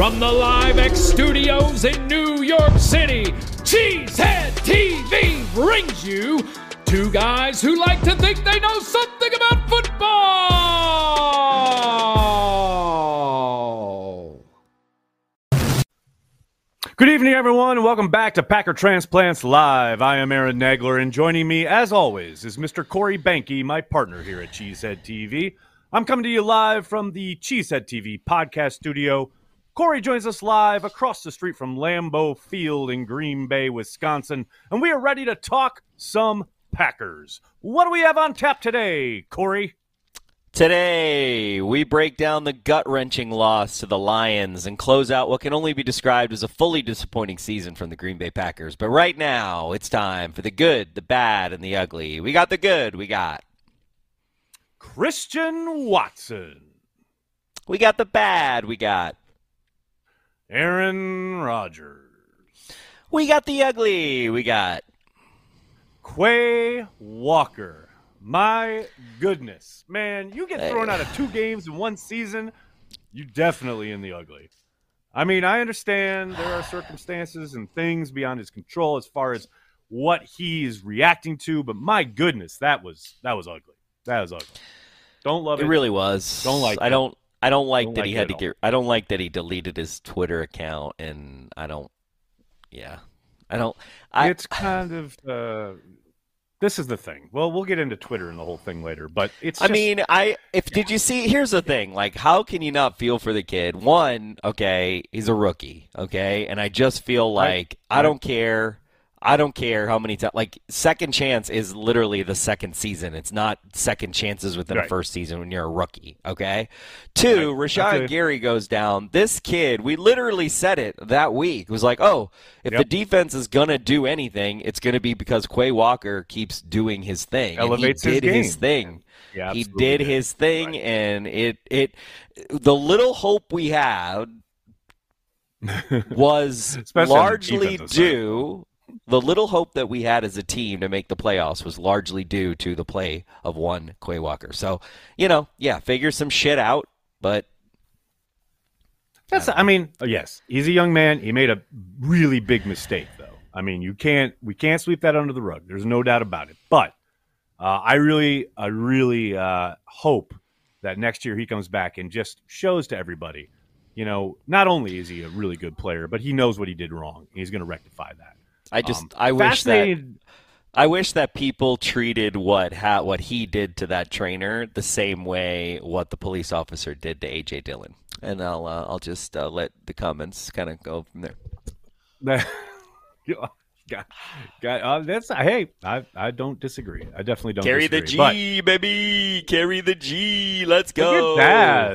From the Live X studios in New York City, Cheesehead TV brings you two guys who like to think they know something about football. Good evening, everyone, welcome back to Packer Transplants Live. I am Aaron Nagler, and joining me, as always, is Mr. Corey Behnke, my partner here at Cheesehead TV. I'm coming to you live from the Cheesehead TV podcast studio. Corey joins us live across the street from Lambeau Field in Green Bay, Wisconsin, and we are ready to talk some Packers. What do we have on tap today, Corey? Today, we break down the gut wrenching loss to the Lions and close out what can only be described as a fully disappointing season from the Green Bay Packers. But right now, it's time for the good, the bad, and the ugly. We got the good, we got Christian Watson. We got the bad, we got Aaron Rodgers. We got the ugly, we got Quay Walker. My goodness, man, you get thrown out of two games in one season, you definitely in the ugly. I mean, I understand there are circumstances and things beyond his control as far as what he's reacting to, but my goodness, that was that was ugly. That was ugly. Don't love it. It really was. Don't like I it. don't I don't like Don't that like he had to all. get I don't like that he deleted his Twitter account and I don't yeah. I don't I it's kind of uh, this is the thing. Well, we'll get into Twitter and the whole thing later, but it's. I just- mean, I if did you see? Here's the thing: like, how can you not feel for the kid? One, okay, he's a rookie, okay, and I just feel like I don't care. I don't care how many times. Like, second chance is literally the second season. It's not second chances within a Right. first season when you're a rookie. Okay. Two, Right. Feel Gary goes down. This kid, we literally said it that week. It was like, oh, if Yep. the defense is gonna do anything, it's gonna be because Quay Walker keeps doing his thing. And he Elevates his did his thing Yeah, he did did. his thing Right. and it it the little hope we had was Especially largely due the little hope that we had as a team to make the playoffs was largely due to the play of one Quay Walker. So, you know, yeah, figure some shit out, but That's. I mean, uh, yes, he's a young man. He made a really big mistake, though. I mean, you can't. We can't sweep that under the rug. There's no doubt about it. But uh, I really, I really uh, hope that next year he comes back and just shows to everybody. You know, not only is he a really good player, but he knows what he did wrong. He's going to rectify that. I just Um, I wish that I wish that people treated what ha- what he did to that trainer the same way what the police officer did to AJ Dillon. And I'll uh, I'll just uh, let the comments kind of go from there. Got, got, uh, that's hey, I, I don't disagree. I definitely don't Carry the. G, but baby. Carry the G. Let's go. Look at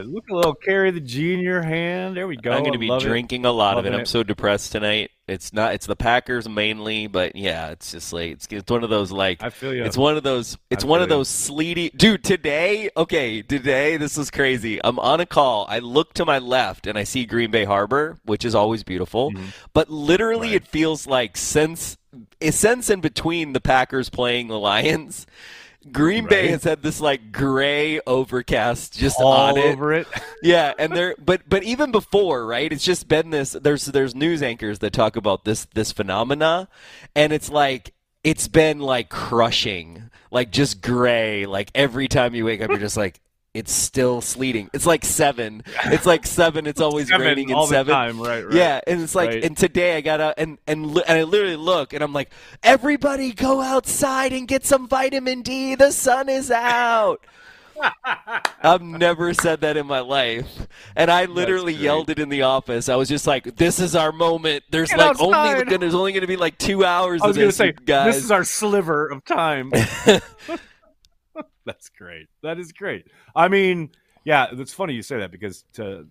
that! Look a little carry the G in your hand. There we go. I'm going to be love it. drinking a lot of it. Loving I'm it. so depressed tonight. It's not. It's the Packers mainly, but yeah, it's just like it's, it's one of those like I feel you. It's one of those. It's one of you. those sleety. Dude, today. Okay, today this is crazy. I'm on a call. I look to my left and I see Green Bay Harbor, which is always beautiful. Mm-hmm. But literally, Right. it feels like since since in between the Packers playing the Lions. Green Bay has had this like gray overcast just all on it. over it. Yeah, and there, but but even before, right? It's just been this. There's there's news anchors that talk about this this phenomena, and it's like it's been like crushing, like just gray. Like every time you wake up, you're just like. It's still sleeting. It's like seven. It's like seven. It's always Seven raining in all the seven. time, right, right. Yeah, and it's like, Right. and today I got out and and li- and I literally look and I'm like, everybody go outside and get some vitamin D. The sun is out. I've never said that in my life. And I literally yelled it in the office. I was just like, this is our moment. There's Get like only outside. gonna, there's only going to be like 2 hours I was of going to this, say guys. this is our sliver of time. That's great. That is great. I mean, yeah, it's funny you say that because to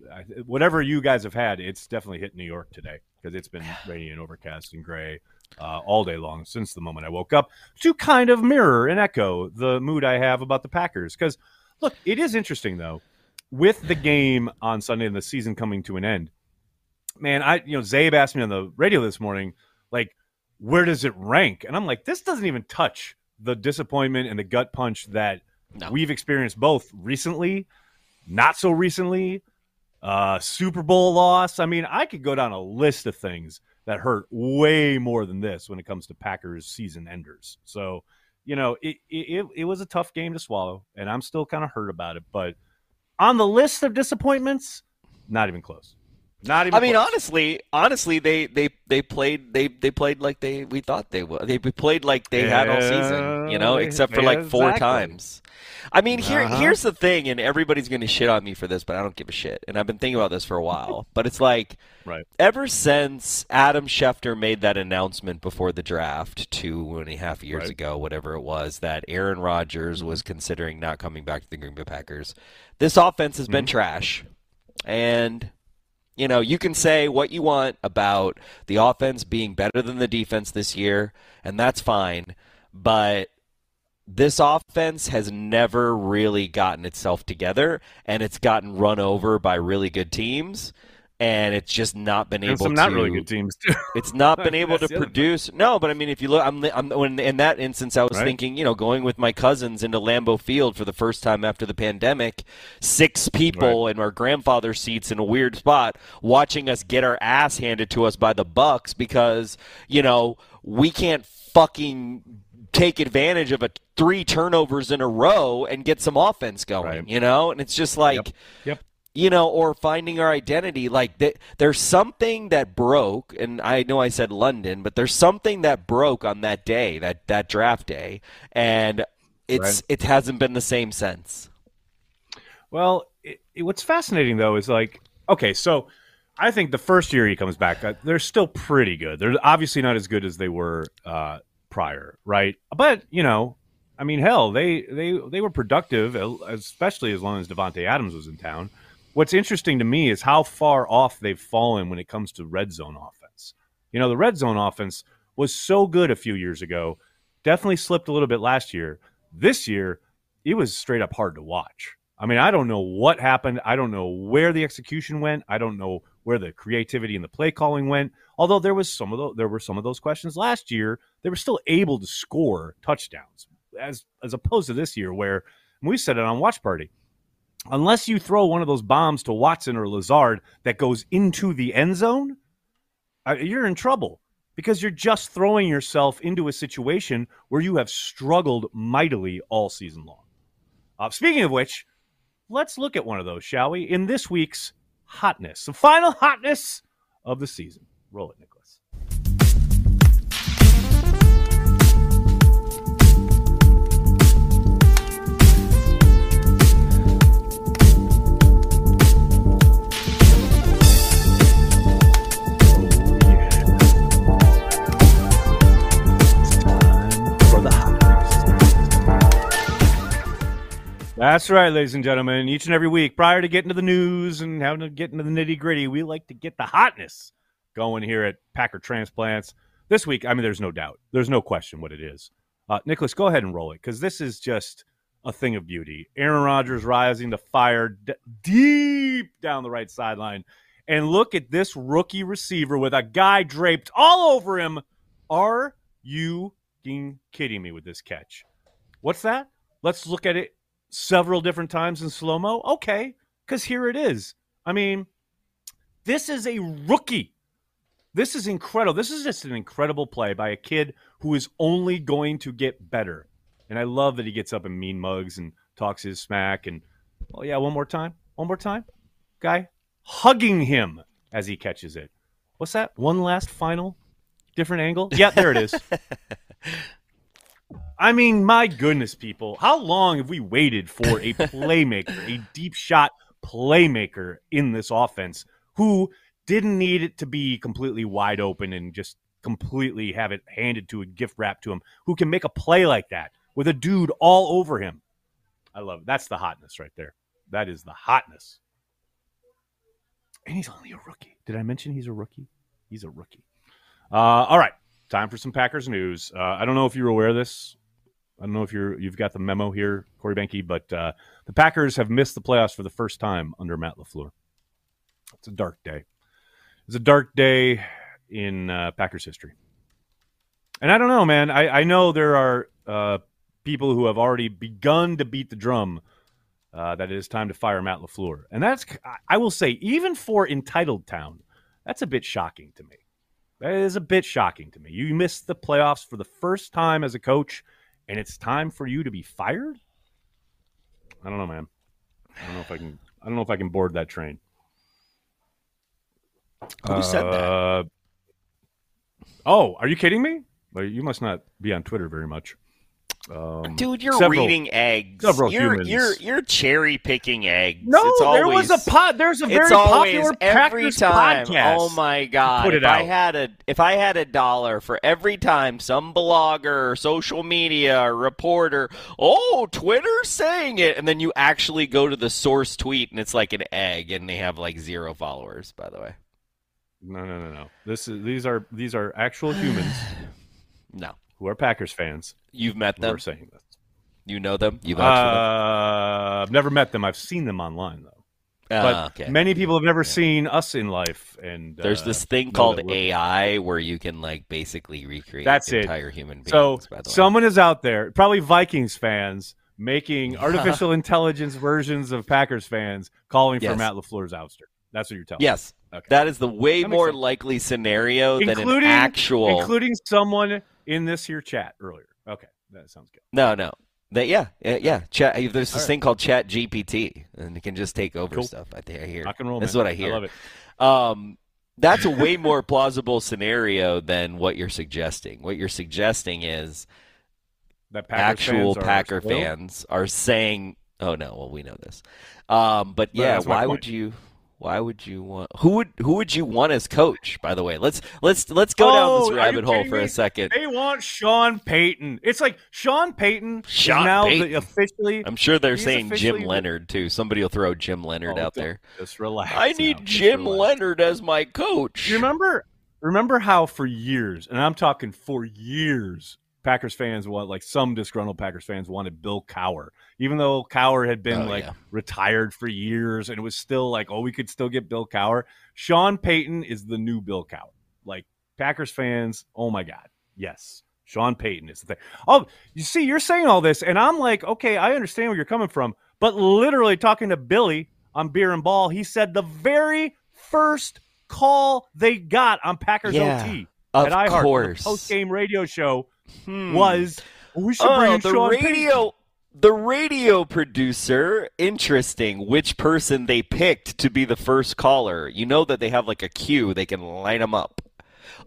whatever you guys have had, it's definitely hit New York today because it's been rainy and overcast and gray uh, all day long since the moment I woke up to kind of mirror and echo the mood I have about the Packers. Because look, it is interesting though with the game on Sunday and the season coming to an end. Man, I you know Zabe asked me on the radio this morning, like, where does it rank? And I'm like, this doesn't even touch the disappointment and the gut punch that No. we've experienced both recently, not so recently, uh, Super Bowl loss. I mean, I could go down a list of things that hurt way more than this when it comes to Packers season enders. So, you know, it it, it was a tough game to swallow, and I'm still kind of hurt about it. But on the list of disappointments, not even close. Not even. I mean, close. honestly, honestly, they, they, they played they, they played like they we thought they would. They played like they had all season, you know, except for like four exactly. times. I mean, here Uh-huh. here's the thing, and everybody's going to shit on me for this, but I don't give a shit. And I've been thinking about this for a while. But it's like, Right. ever since Adam Schefter made that announcement before the draft two and a half years Right. ago, whatever it was, that Aaron Rodgers was considering not coming back to the Green Bay Packers, this offense has been trash. And you know, you can say what you want about the offense being better than the defense this year, and that's fine. But this offense has never really gotten itself together, and it's gotten run over by really good teams, and it's just not been And able some to. not really good teams too. It's not been able to produce. No, but I mean, if you look, I'm, I'm when, in that instance, I was Right. thinking, you know, going with my cousins into Lambeau Field for the first time after the pandemic, six people in our grandfather's seats in a weird spot, watching us get our ass handed to us by the Bucks because you know we can't fucking take advantage of a three turnovers in a row and get some offense going. Right. You know, and it's just like Yep. You know, or finding our identity. Like th- there's something that broke, and I know I said London, but there's something that broke on that day, that that draft day, and it's Right. it hasn't been the same since. Well, it, it- what's fascinating though is like, okay, so I think the first year he comes back, uh, they're still pretty good. They're obviously not as good as they were uh, prior, right? But you know, I mean, hell, they they they were productive, especially as long as Davante Adams was in town. What's interesting to me is how far off they've fallen when it comes to red zone offense. You know, the red zone offense was so good a few years ago, definitely slipped a little bit last year. This year, it was straight up hard to watch. I mean, I don't know what happened. I don't know where the execution went. I don't know where the creativity and the play calling went. Although there was some of those, there were some of those questions last year. They were still able to score touchdowns, as as opposed to this year, where we said it on Watch Party. Unless you throw one of those bombs to Watson or Lazard that goes into the end zone, uh, you're in trouble because you're just throwing yourself into a situation where you have struggled mightily all season long. Uh, speaking of which, let's look at one of those, shall we? In this week's hotness, the final hotness of the season. Roll it, Nicholas. That's right, ladies and gentlemen. Each and every week, prior to getting to the news and having to get into the nitty gritty, we like to get the hotness going here at Packer Transplants. This week, I mean, there's no doubt. There's no question what it is. Uh, Nicholas, go ahead and roll it because this is just a thing of beauty. Aaron Rodgers rising to fire d- deep down the right sideline. And look at this rookie receiver with a guy draped all over him. Are you kidding me with this catch? What's that? Let's look at it several different times in slow mo. Okay, because here it is. I mean, this is a rookie. This is incredible. This is just an incredible play by a kid who is only going to get better. And I love that he gets up and mean mugs and talks his smack. And oh yeah, one more time, one more time, guy hugging him as he catches it. What's that? One last final different angle. Yeah, there it is. I mean, my goodness, people, how long have we waited for a playmaker, a deep shot playmaker in this offense who didn't need it to be completely wide open and just completely have it handed to a gift wrap to him, who can make a play like that with a dude all over him? I love it. That's the hotness right there. That is the hotness. And he's only a rookie. Did I mention he's a rookie? He's a rookie. Uh, all right, time for some Packers news. Uh, I don't know if you were aware of this. I don't know if you're you've got the memo here, Corey Behnke, but uh, the Packers have missed the playoffs for the first time under Matt LaFleur. It's a dark day. It's a dark day in uh, Packers history. And I don't know, man. I, I know there are uh, people who have already begun to beat the drum uh, that it is time to fire Matt LaFleur. And that's, I will say, even for entitled town, that's a bit shocking to me. That is a bit shocking to me. You missed the playoffs for the first time as a coach, and it's time for you to be fired? I don't know, man. I don't know if I can. I don't know if I can board that train. Who said that? Uh, Oh, are you kidding me? Well, you must not be on Twitter very much. Um, Dude, you're several- reading eggs. several you're, humans. You're you're cherry picking eggs. No, it's there always, was a pot. There's a very always popular every time. podcast. Oh my god! Put if it I had a if I had a dollar for every time some blogger, social media, reporter, Oh, Twitter saying it, and then you actually go to the source tweet, and it's like an egg, and they have like zero followers. By the way, No, no, no, no. This is these are these are actual humans no, who are Packers fans you've met them. are saying this. You know them. You Uh, I've never met them. I've seen them online though. them. But okay. many people have never seen us in life. And There's uh, this thing called AI where you can like basically recreate That's it. entire human beings. So by the way. someone is out there, probably Vikings fans, making artificial intelligence versions of Packers fans calling for Matt LaFleur's ouster. That's what you're telling. yes, me. Okay. that is the way more sense. likely scenario than an actual. including someone in this here chat earlier. Okay, that sounds good. No, no. That yeah, yeah, yeah. Chat. There's this right. thing called Chat GPT, and it can just take over Cool. stuff. I think I hear. Rock and roll. That's man. what I hear. I love it. Um, that's a way more plausible scenario than what you're suggesting. What you're suggesting is That Packers actual fans Packer fans are saying, "Oh no, well we know this." Um, but yeah, why would you? Why would you want? Who would who would you want as coach? By the way, let's let's let's go down Oh, this rabbit hole for me? a second. They want Sean Payton. It's like Sean Payton Sean is now the- Payton. officially. I'm sure they're saying Jim Leonhard too. Somebody will throw Jim Leonhard Oh, out there. Just relax. I need Just Jim. Leonhard as my coach. You remember? Remember how for years, and I'm talking for years, Packers fans want like some disgruntled Packers fans wanted Bill Cowher, even though Cowher had been Oh, like yeah. retired for years, and it was still like, oh, we could still get Bill Cowher. Sean Payton is the new Bill Cowher. Like Packers fans, oh my god, yes, Sean Payton is the thing. Oh, you see, you're saying all this, and I'm like, okay, I understand where you're coming from, but literally talking to Billy on Beer and Ball, he said the very first call they got on Packers Yeah, OT at iHeart post game radio show Hmm. was we should bring Oh, the Sean radio. The radio producer, interesting. Which person they picked to be the first caller? You know that they have like a queue; they can line them up.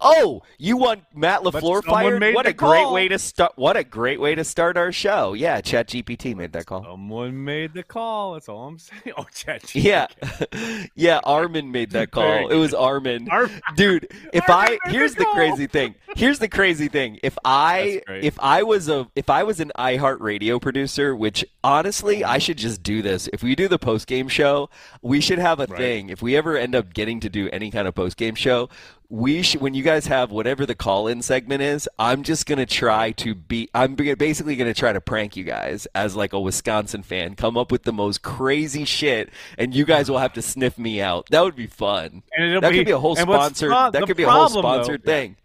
Oh, you want Matt But LaFleur fired? made What the a great way to start! What a great way to start our show. Yeah, ChatGPT made that call. Someone made the call. That's all I'm saying. Oh, chat. Yeah, yeah. Armin made that call. It was Armin. Ar- Dude, if Armin I here's the the crazy thing. Here's the crazy thing. If I if I was a if I was an iHeart radio producer, which honestly I mm-hmm. should just do this. If we do the post game show, we should have a Right. thing. If we ever end up getting to do any kind of post game show, we should when you guys have whatever the call in segment is, I'm just gonna try to be I'm basically gonna try to prank you guys as like a Wisconsin fan, come up with the most crazy shit, and you guys will have to sniff me out. That would be fun. And it'll That be, could be a whole sponsored. pro- that could be a whole problem, though- sponsored thing.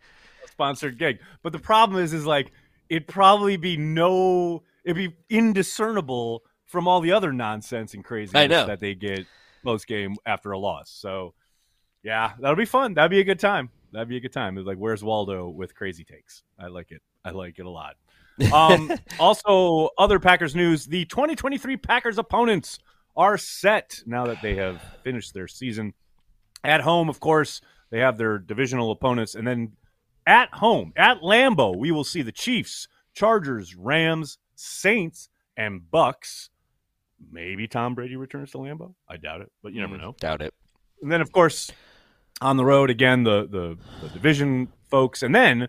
sponsored gig. But the problem is, is like it'd probably be no, it'd be indiscernible from all the other nonsense and craziness that they get post game after a loss. So, yeah, that'll be fun. That'd be a good time. That'd be a good time. It's like, where's Waldo with crazy takes? I like it. I like it a lot. Um, also, other Packers news: the 2023 Packers opponents are set now that they have finished their season. At home, of course, they have their divisional opponents, and then at home at Lambeau, we will see the Chiefs, Chargers, Rams, Saints, and Bucks. Maybe Tom Brady returns to Lambeau. I doubt it, but you never Mm, know. Doubt it. And then, of course, on the road again, the, the the division folks, and then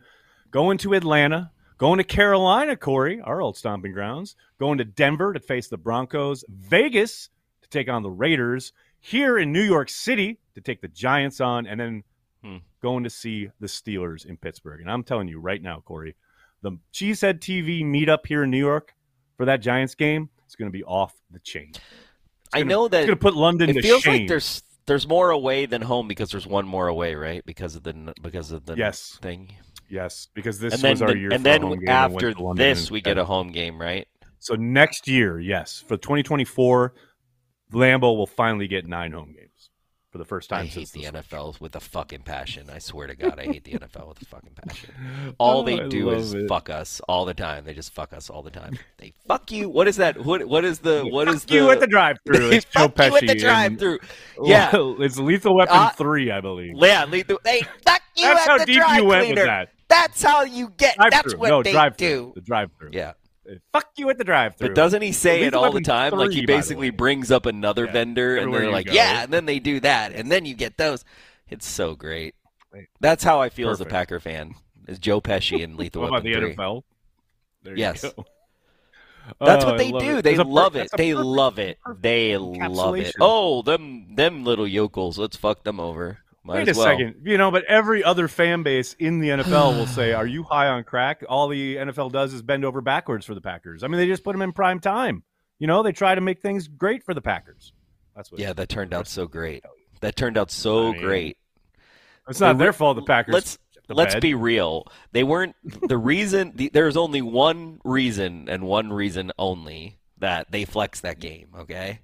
going to Atlanta, going to Carolina, Corey, our old stomping grounds, going to Denver to face the Broncos, Vegas to take on the Raiders, here in New York City to take the Giants on, and then Hmm. going to see the Steelers in Pittsburgh. And I'm telling you right now, Corey, the Cheesehead TV meetup here in New York for that Giants game is going to be off the chain. It's I gonna- know it's that going to put London it to feels shame. like there's there's more away than home because there's one more away, right? Because of the because of the Yes. thing. Yes, because this and then was our the- year. and then after went this, we get a home game, right? So next year, yes, for 2024, Lambeau will finally get nine home games for the first time I hate since the. NFL with a fucking passion. I swear to God, I hate the NFL with a fucking passion. All Oh, they do is it. fuck us all the time. They just fuck us all the time. They fuck you. What is that? What what is the what is Fuck you the at the drive-through. They It's Joe fuck you at the drive-through. Yeah. it's Lethal Weapon Uh, three, I believe. Yeah, lethal. Hey, fuck you That's at how the deep you went cleaner. with that. That's how you get. That's Drive-through. what no, they drive-through. do. The drive-through. Yeah. Fuck you at the drive-through. But doesn't he say it all the Weapon time? like he 3, by the basically brings up another Yeah, vendor, and they're like, go. "Yeah," and then they do that, and then you get those. It's so great. That's how I feel as a Packer fan. Is Joe Pesci and Lethal What about Weapon the 3. NFL? There Yes. you go. That's Oh, what they do. it. They It's per- love it. They perfect- love it. perfect They love it. Oh, them them little yokels. Let's fuck them over. Might Wait as a well. second. You know, but every other fan base in the NFL will say, "Are you high on crack?" All the NFL does is bend over backwards for the Packers. I mean, they just put them in prime time. You know, they try to make things great for the Packers. That's what. Yeah, that turned out so great. That turned out so I mean, great. it's not They- their fault. The Packers. Let's the let's bed. be real. They weren't the reason. The, there's only one reason and one reason only that they flex that game. Okay,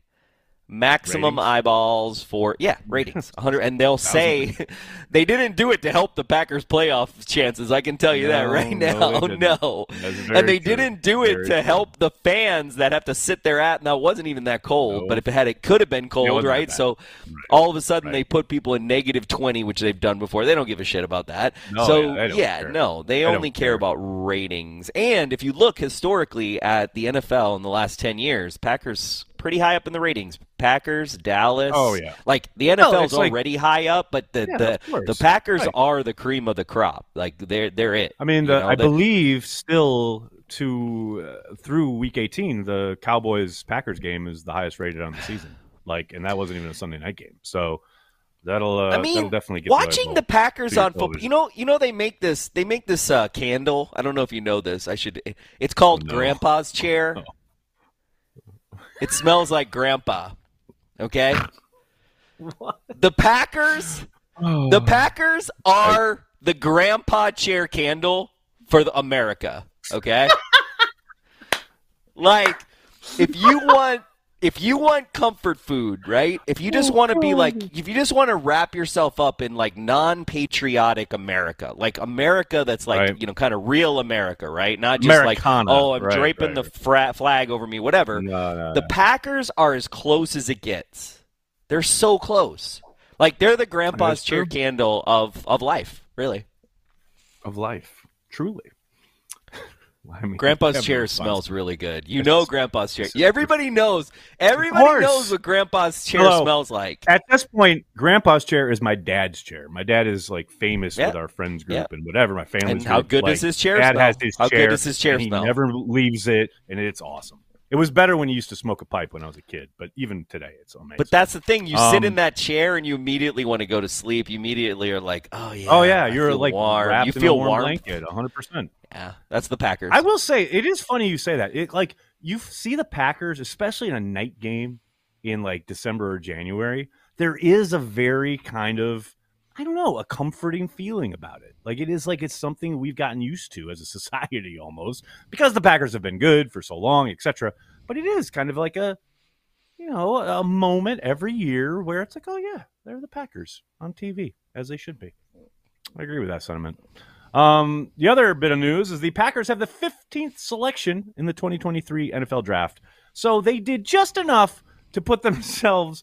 maximum Ratings? eyeballs for yeah ratings 100 and they'll say they didn't do it to help the packers playoff chances i can tell you that right no, now no and they true. didn't do it Very to true. help the fans that have to sit there at now it wasn't even that cold No. but if it had it could have been cold right so all of a sudden Right. they put people in negative 20 which they've done before they don't give a shit about that No, so yeah, they no they, They only care care. about ratings and if you look historically at the nfl in the last 10 years packers pretty high up in the ratings packers dallas Oh, yeah. like the No, nfl's like- already high up but the Yeah, the, the packers Right. are the cream of the crop like they're they're it I mean, you the, know, I they- believe still to uh, through week 18, the Cowboys Packers game is the highest rated on the season. Like, and that wasn't even a Sunday night game. So that'll uh, I mean, that'll definitely get watching the Packers on football. You know, you know they make this. They make this uh, candle. I don't know if you know this. I should. It's called No. Grandpa's chair. It smells like Grandpa. Okay. What? The Packers. Oh. The Packers are the Grandpa chair candle for the America. Okay. like, if you want. If you want comfort food, right? If you just want to be like, if you just want to wrap yourself up in like non-patriotic America, like America that's like, Right. you know, kind of real America, right? Not just Americana. like, oh, I'm Right, draping right, the fra- flag over me, whatever. No, no, The no. Packers are as close as it gets. They're so close. Like they're the grandpa's That's chair true. candle of of life, really. of life, truly. I mean, Grandpa's chair smells really good. You know grandpa's chair. Yeah, everybody knows. Everybody knows what grandpa's chair Hello. smells like. At this point, Grandpa's chair is my dad's chair. My dad is like famous with our friends group and whatever. My family. And how good does his chair Dad smell? has his How good chair. does his chair he smell? never leaves it, and it's awesome. It was better when you used to smoke a pipe when I was a kid, but even today, it's amazing. But that's the thing. You sit Um, in that chair and you immediately want to go to sleep. You immediately are like, oh yeah. oh yeah, I you're feel like warm. You feel warm warm. blanket, 100. Yeah, that's the Packers. I will say it is funny you say that. It like you see the Packers, especially in a night game in like December or January. There is a very kind of I don't know a comforting feeling about it. Like it is like it's something we've gotten used to as a society almost because the Packers have been good for so long, etc. But it is kind of like a you know a moment every year where it's like oh yeah they're the Packers on TV as they should be. I agree with that sentiment. Um, the other bit of news is the Packers have the 15th selection in the 2023 NFL draft. So they did just enough to put themselves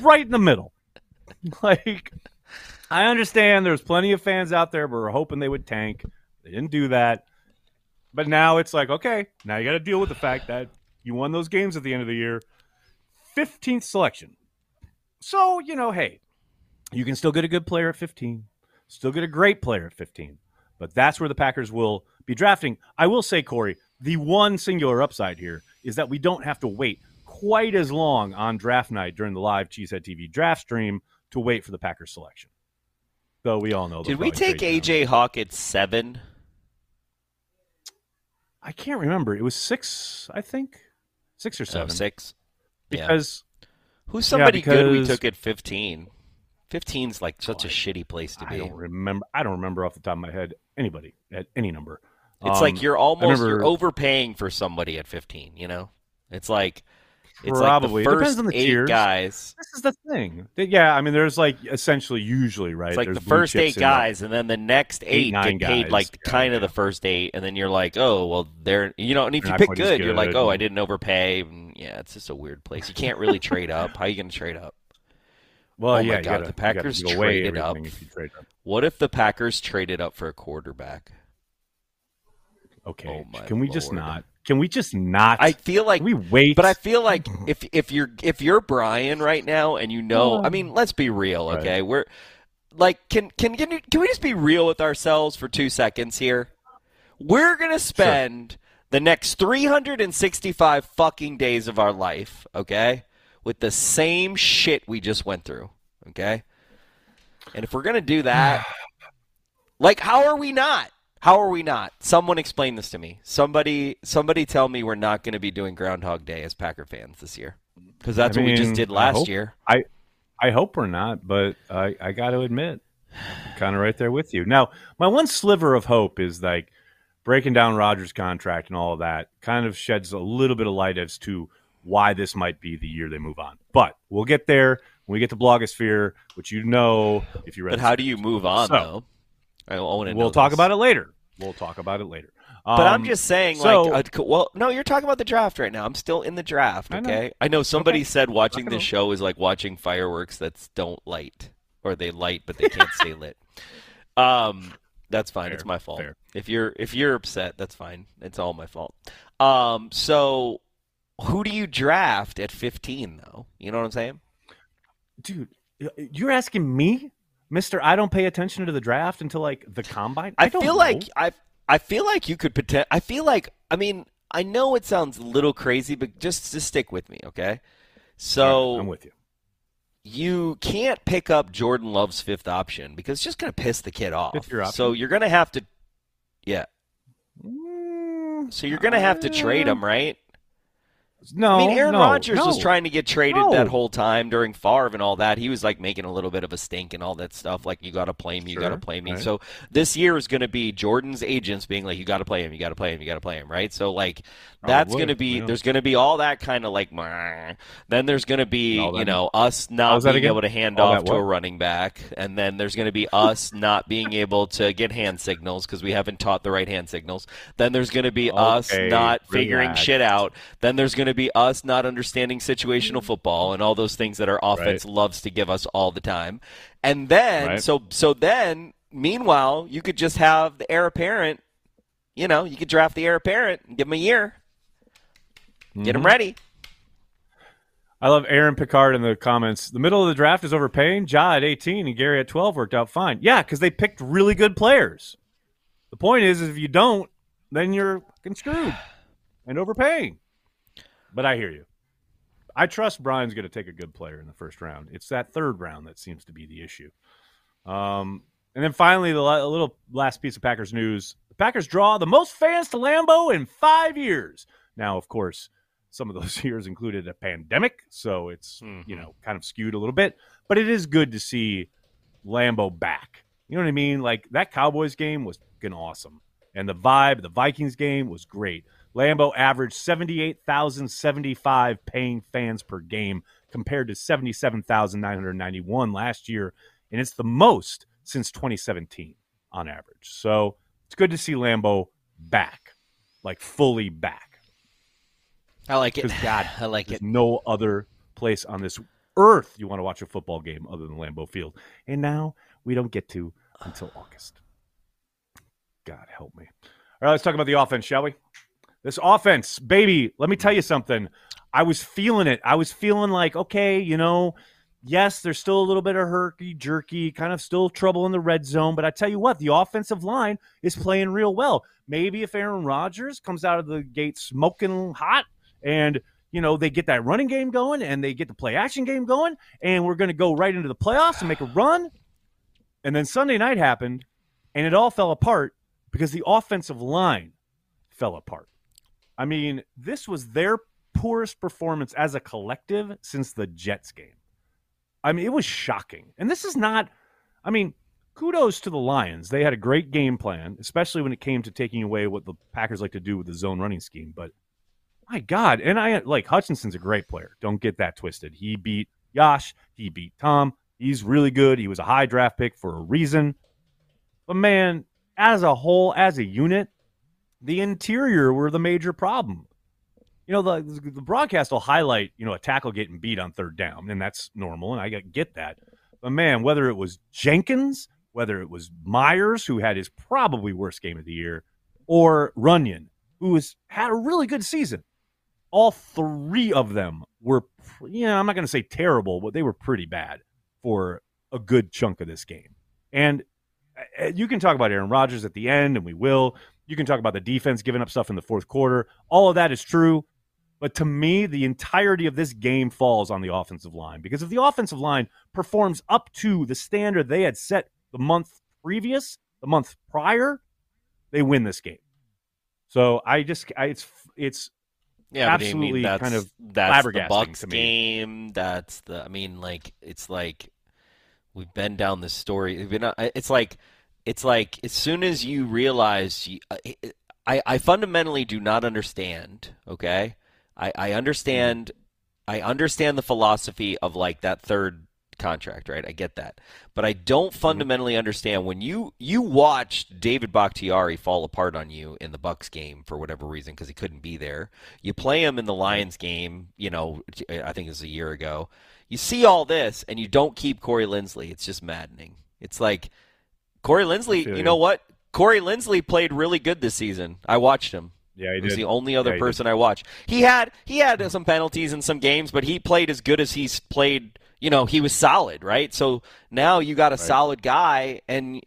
right in the middle. Like, I understand there's plenty of fans out there who were hoping they would tank. They didn't do that. But now it's like, okay, now you got to deal with the fact that you won those games at the end of the year. 15th selection. So, you know, hey, you can still get a good player at 15, still get a great player at 15. But that's where the Packers will be drafting. I will say, Corey, the one singular upside here is that we don't have to wait quite as long on draft night during the live Cheesehead TV draft stream to wait for the Packers selection. Though we all know. Did we take. AJ Hawk at seven? I can't remember. It was six, I think, six or Oh, seven. six. Yeah. Because Who's somebody good we took at fifteen? 15's like such a shitty place to be. I don't remember. I don't remember off the top of my head anybody at any number. It's Um, like you're almost remember- you're overpaying for somebody at 15. You know, it's like it's Probably. Like the depends first on the eight tiers. guys. This is the thing. Yeah, I mean, there's like essentially usually right. It's like There's the first eight guys, and then the next eight, nine get paid guys. like Yeah, kind of the first eight, and then you're like, oh well, they're you know, and if They're you pick as good, you're like, oh, I didn't overpay. And yeah, it's just a weird place. You can't really trade up. How are you going to trade up? Well, Oh my yeah, you God, gotta- the Packers traded up. everything if you trade up. What if the Packers traded up for a quarterback? Okay, Oh, can we just not? Can we just not? I feel like we wait. But I feel like if if you're if you're Brian right now and you know, I mean, let's be real, Right. okay? We're like, can can can, you, can we just be real with ourselves for two seconds here? We're gonna spend the next 365 fucking days of our life, okay, with the same shit we just went through, okay. And if we're gonna do that, like, how are we not? How are we not? Someone explain this to me. Somebody, somebody, tell me we're not going to be doing Groundhog Day as Packer fans this year, because that's I what we just did I last hope- year. I I hope we're not, but I I got to admit, kind of right there with you. Now, my one sliver of hope is like breaking down Rodgers' contract and all of that kind of sheds a little bit of light as to why this might be the year they move on. But we'll get there when we get to Blogosphere, which you know if you read. But how do you move on So- though? I, want to. We'll talk about it later. We'll talk about it later. But I'm Um, just saying, so- like, uh, well, no, you're talking about the draft right now. I'm still in the draft. I know. Okay, I know somebody Okay. said watching this show is like watching fireworks that don't light, or they light but they can't stay lit. Um, that's fine. it's my fault. fair. If you're if you're upset, that's fine. It's all my fault. Um, so who do you draft at 15 though? You know what I'm saying? dude, you're asking me, Mister. I don't pay attention to the draft until like the combine. I, don't feel know. like I I feel like you could pretend. I feel like I mean I know it sounds a little crazy, but just just stick with me, okay? So I'm with you. you can't pick up Jordan Love's fifth option because it's just gonna piss the kid off. So you're gonna have to, yeah. Mm, So you're gonna have to trade him, right? No, I mean, Aaron no, Rodgers no. was trying to get traded No. that whole time during Favre and all that. He was like making a little bit of a stink and all that stuff. Like, you got to play me, you got to play me. right. So this year is going to be Jordan's agents being like, you got to play him, you got to play him, you got to play him, right? So like, that's going to be yeah. there's going to be all that kind of like. "Meh." Then there's going to be you know us not being able to hand All off to a running back, and then there's going to be us not being able to get hand signals because we haven't taught the right hand signals. Then there's going to be us Okay, not figuring shit out. Then there's going to be us not understanding situational football and all those things that our offense loves to give us all the time. And then Right. so so then meanwhile, you could just have the heir apparent, you know, you could draft the heir apparent and give him a year. Get him Mhm. ready. I love Aaron Picard in the comments. The middle of the draft is overpaying. Ja at 18 and Gary at 12 worked out fine. Yeah, because they picked really good players. The point is, is if you don't, then you're fucking screwed and overpaying. But I hear you. I trust Brian's going to take a good player in the first round. It's that third round that seems to be the issue. Um, and then finally, the la- little last piece of Packers news: the Packers draw the most fans to Lambeau in five years. Now, of course, some of those years included a pandemic, so it's you know kind of skewed a little bit. But it is good to see Lambeau back. You know what I mean? Like that Cowboys game was fucking awesome, and the vibe, the Vikings game was great. Lambeau averaged 78,075 paying fans per game compared to 77,991 last year, and it's the most since 2017 on average. So it's good to see Lambeau back, like fully back. I like it. God, I like There's it. no other place on this earth you want to watch a football game other than Lambeau Field. And now we don't get to until August. God help me. All right, let's talk about the offense, shall we? This offense, baby, let me tell you something. I was feeling it. I was feeling like, okay, you know, yes, there's still a little bit of herky jerky, kind of still trouble in the red zone. But I tell you what, the offensive line is playing real well. Maybe if Aaron Rodgers comes out of the gate smoking hot and you know they get that running game going and they get the play action game going and we're going to go right into the playoffs and make a run and then sunday night happened and it all fell apart because the offensive line fell apart i mean this was their poorest performance as a collective since the jets game i mean it was shocking and this is not i mean kudos to the Lions. They had a great game plan, especially when it came to taking away what the Packers like to do with the zone running scheme. But my God, and I like Hutchinson's a great player. Don't get that twisted. He beat Yosh, he beat Tom. He's really good. He was a high draft pick for a reason. But man, as a whole, as a unit, the interior were the major problem. You know, the the broadcast will highlight, you know, a tackle getting beat on third down, and that's normal, and I get that. But man, whether it was Jenkins, whether it was Myers, who had his probably worst game of the year, or Runyan, who has had a really good season, all three of them were, you know, I'm not going to say terrible, but they were pretty bad for a good chunk of this game. And uh, you can talk about Aaron Rodgers at the end, and we will. You can talk about the defense giving up stuff in the fourth quarter. All of that is true. But to me, the entirety of this game falls on the offensive line because if the offensive line performs up to the standard they had set the month previous, the month prior, they win this game. So I just, I, it's, it's yeah, absolutely I mean, that's, kind of that's the Bucks game. That's the, I mean, like it's like we've been down this story. Been, uh, it's like, it's like as soon as you realize, you, uh, I, I fundamentally do not understand. Okay, I, I understand I understand the philosophy of like that third contract, right? I get that. But I don't mm-hmm. fundamentally understand when you you watched David Bakhtiari fall apart on you in the Bucks game for whatever reason because he couldn't be there. You play him in the Lions game, you know, I think it was a year ago. You see all this and you don't keep Corey Linsley. It's just maddening. It's like Corey Linsley, you know what? Corey Linsley played really good this season. I watched him. Yeah, he, he was the only other yeah, person I watched. He had he had some penalties in some games, but he played as good as he's played. You know, he was solid, right? So now you got a right. solid guy, and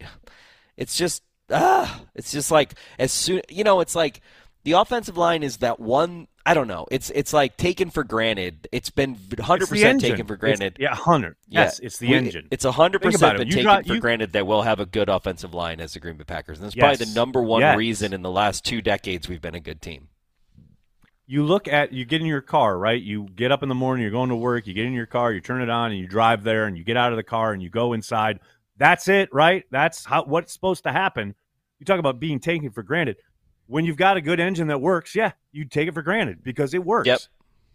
it's just ah, it's just like as soon you know, it's like the offensive line is that one I don't know. It's it's like taken for granted. It's been 100 percent taken for granted. It's, yeah, hundred. Yes, yeah. it's the we, engine. It's hundred percent been taken got, for you, granted that we'll have a good offensive line as the Green Bay Packers, and that's yes. probably the number one yes. reason in the last two decades we've been a good team. You look at you get in your car, right? You get up in the morning, you're going to work, you get in your car, you turn it on, and you drive there, and you get out of the car and you go inside. That's it, right? That's how what's supposed to happen. You talk about being taken for granted when you've got a good engine that works, yeah, you take it for granted because it works. Yep.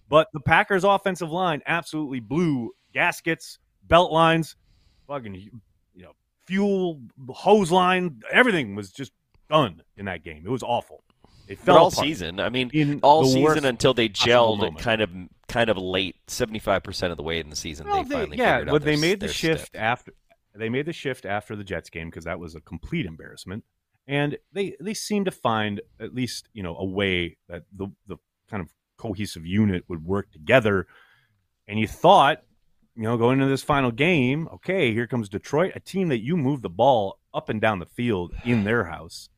But the Packers' offensive line absolutely blew gaskets, belt lines, fucking you know, fuel hose line, everything was just done in that game. It was awful. It fell all season. I mean, all season until they gelled kind of kind of late, seventy five percent of the way in the season. Well, they, they, finally yeah, but they made the shift after. They made the shift after the Jets game because that was a complete embarrassment and they they seem to find at least you know a way that the the kind of cohesive unit would work together. And you thought, you know, going into this final game, okay, here comes Detroit, a team that you move the ball up and down the field in their house.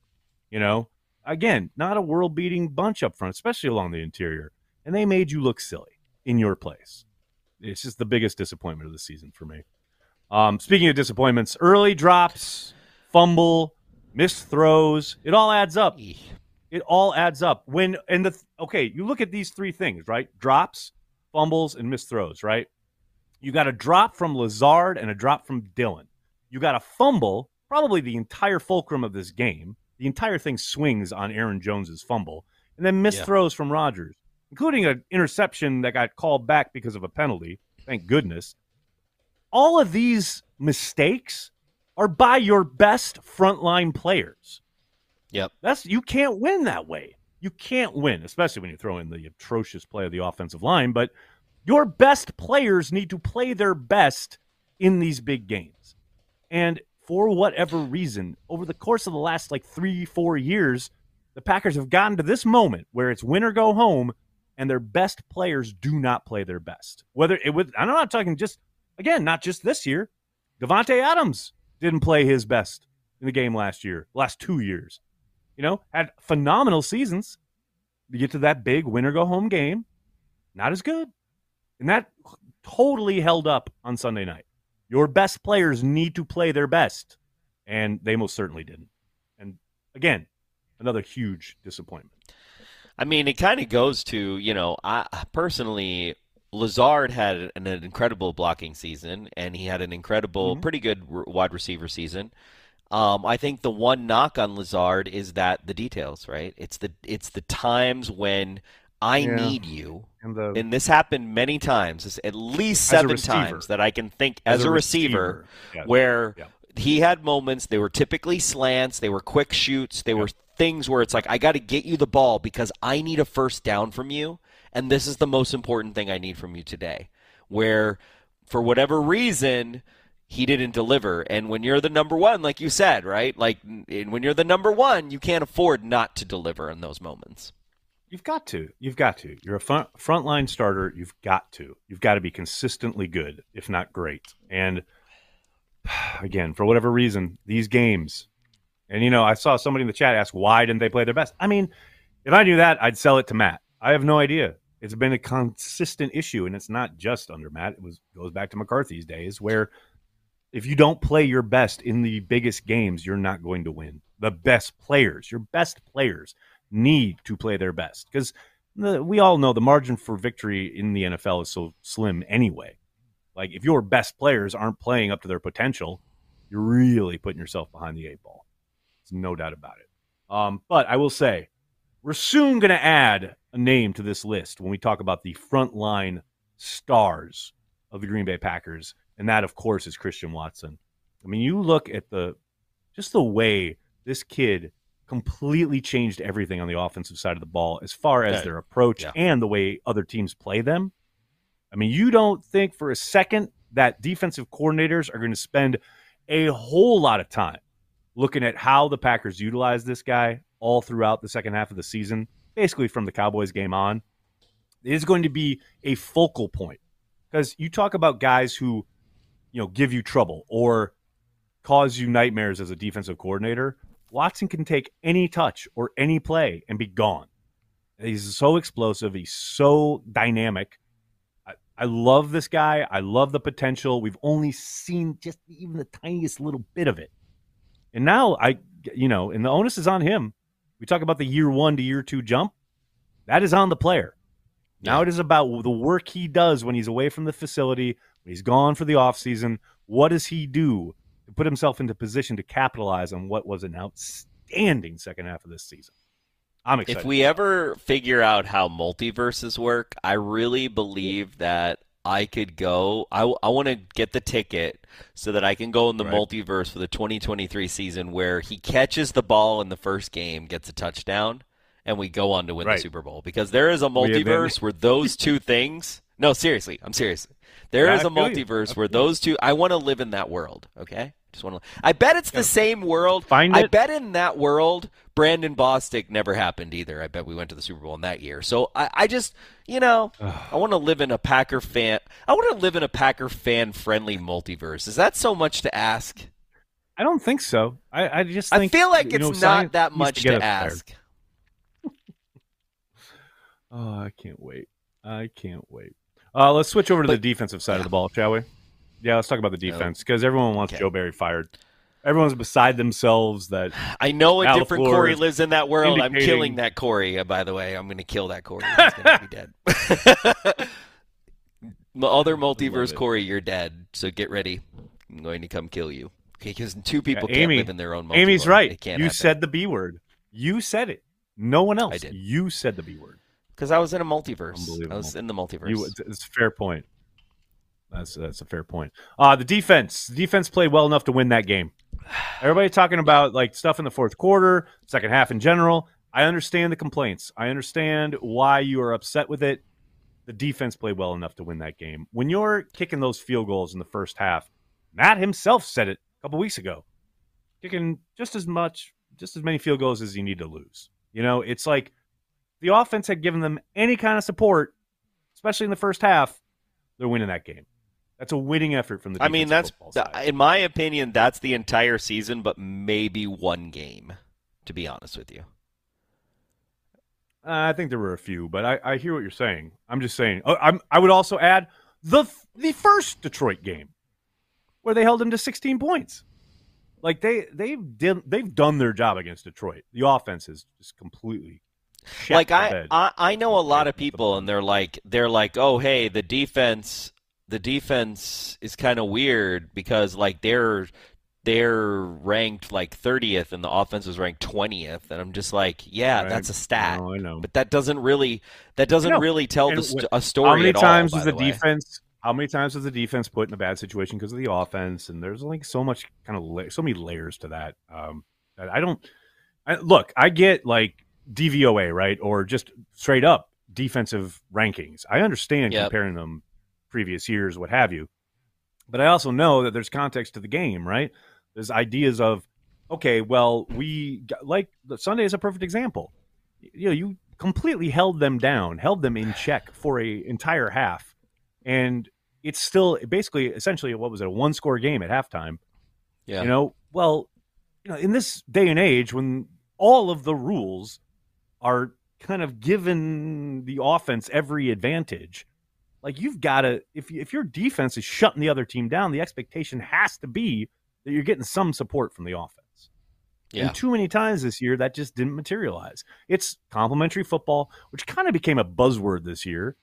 You know, again, not a world beating bunch up front, especially along the interior. And they made you look silly in your place. It's just the biggest disappointment of the season for me. Um, speaking of disappointments, early drops, fumble, missed throws. It all adds up. It all adds up. When and the okay, you look at these three things, right? Drops, fumbles, and missed throws, right? You got a drop from Lazard and a drop from Dillon. You got a fumble, probably the entire fulcrum of this game. The entire thing swings on Aaron Jones's fumble, and then missed yeah. throws from Rodgers, including an interception that got called back because of a penalty. Thank goodness. All of these mistakes are by your best frontline players. Yep. That's you can't win that way. You can't win, especially when you throw in the atrocious play of the offensive line, but your best players need to play their best in these big games. And for whatever reason, over the course of the last like 3 4 years, the Packers have gotten to this moment where it's win or go home and their best players do not play their best. Whether it would I'm not talking just again, not just this year. Davante Adams didn't play his best in the game last year, last two years. You know, had phenomenal seasons. You get to that big winner go home game, not as good. And that totally held up on Sunday night. Your best players need to play their best, and they most certainly didn't. And again, another huge disappointment. I mean, it kind of goes to, you know, I personally Lazard had an, an, incredible blocking season, and he had an incredible, Mhm. pretty good r- wide receiver season. Um, I think the one knock on Lazard is that the details, right? It's the it's the times when I Yeah. need you, And the and this happened many times, it's at least seven times that I can think as, a, receiver, Yeah. where Yeah. he had moments. They were typically slants. They were quick shoots. They were things where it's like I got to get you the ball because I need a first down from you, and this is the most important thing I need from you today. Where, for whatever reason, he didn't deliver. And when you're the number one, like you said, right? Like when you're the number one, you can't afford not to deliver in those moments. You've got to. You've got to. You're a front frontline starter. You've got to. You've got to be consistently good, if not great. And again, for whatever reason, these games, and you know, I saw somebody in the chat ask why didn't they play their best. I mean, if I knew that, I'd sell it to Matt. I have no idea. It's been a consistent issue, and it's not just under Matt. It was goes back to McCarthy's days, where if you don't play your best in the biggest games, you're not going to win. The best players, your best players, need to play their best because we all know the margin for victory in the NFL is so slim anyway. Like if your best players aren't playing up to their potential, you're really putting yourself behind the eight ball. There's no doubt about it. Um, but I will say, we're soon going to add a name to this list when we talk about the frontline stars of the Green Bay Packers, and that, of course, is Christian Watson. I mean, you look at the just the way this kid completely changed everything on the offensive side of the ball as far as their approach Yeah. and the way other teams play them. I mean, you don't think for a second that defensive coordinators are going to spend a whole lot of time looking at how the Packers utilize this guy all throughout the second half of the season, basically from the Cowboys game on. is going to be a focal point because you talk about guys who, you know, give you trouble or cause you nightmares as a defensive coordinator. Watson can take any touch or any play and be gone. He's so explosive. He's so dynamic. I, I love this guy. I love the potential. We've only seen just even the tiniest little bit of it. And now I, you know, and the onus is on him. We talk about the year one to year two jump. That is on the player. Now Yeah. it is about the work he does when he's away from the facility, when he's gone for the offseason. What does he do to put himself into position to capitalize on what was an outstanding second half of this season? I'm excited. If we ever figure out how multiverses work, I really believe that I could go. I, I want to get the ticket so that I can go in the Right. multiverse for the 2023 season where he catches the ball in the first game, gets a touchdown, and we go on to win Right. the Super Bowl. Because there is a multiverse where those two things. No, seriously, I'm serious. There Yeah, is a multiverse where those two. I want to live in that world. Okay, just want to. I bet it's the same world. Find I it. bet in that world, Brandon Bostick never happened either. I bet we went to the Super Bowl in that year. So I, I just, you know, I want to live in a Packer fan. I want to live in a Packer fan friendly multiverse. Is that so much to ask? I don't think so. I, I just I think feel like you it's know, not that much get to ask. Oh, I can't wait. I can't wait. Uh, let's switch over to the defensive side yeah. of the ball, shall we? Yeah, let's talk about the defense because everyone wants Okay. Joe Barry fired. Everyone's beside themselves that I know a Al different Corey lives in that world. I'm killing that Corey. uh, By the way, I'm going to kill that Corey. He's going to be dead. Other multiverse. Corey, you're dead. So get ready. I'm going to come kill you. Okay, because two people Yeah, can't live in their own multiverse. Amy's right. You happen. said the B word. You said it. No one else. I did. You said the B word. Because I was in a multiverse. I was in the multiverse. You, it's, it's a fair point. That's that's a fair point. Uh the defense. The defense played well enough to win that game. Everybody talking about like stuff in the fourth quarter, second half in general. I understand the complaints. I understand why you are upset with it. The defense played well enough to win that game. When you're kicking those field goals in the first half, Matt himself said it a couple weeks ago. Kicking just as much, just as many field goals as you need to lose. You know, it's like the offense had given them any kind of support, especially in the first half, they're winning that game. That's a winning effort from the. I mean, that's in my opinion, that's the entire season, but maybe one game. To be honest with you, Uh, I think there were a few, but I, I hear what you're saying. I'm just saying. Oh, I'm, I would also add the the first Detroit game, where they held them to 16 points. Like they they've did, they've done their job against Detroit. The offense is just completely like I, I I know a lot of people and they're like they're like oh hey the defense the defense is kind of weird because like they're they're ranked like 30th and the offense is ranked 20th and i'm just like yeah right. that's a stat I know. but that doesn't really that doesn't really tell the st- a story how many times all, was the, the defense how many times was the defense put in a bad situation because of the offense and there's like so much kind of la- so many layers to that um that i don't I, look i get like dvoa right or just straight up defensive rankings i understand yep. comparing them previous years what have you but i also know that there's context to the game right there's ideas of, okay, well, we like the Sunday is a perfect example. You know, you completely held them down, held them in check for a entire half, and it's still basically essentially what was it a one score game at halftime. Yeah, you know, well, you know, in this day and age when all of the rules are kind of given the offense every advantage like you've got to if if your defense is shutting the other team down the expectation has to be that you're getting some support from the offense. Yeah. And too many times this year that just didn't materialize. It's complementary football, which kind of became a buzzword this year.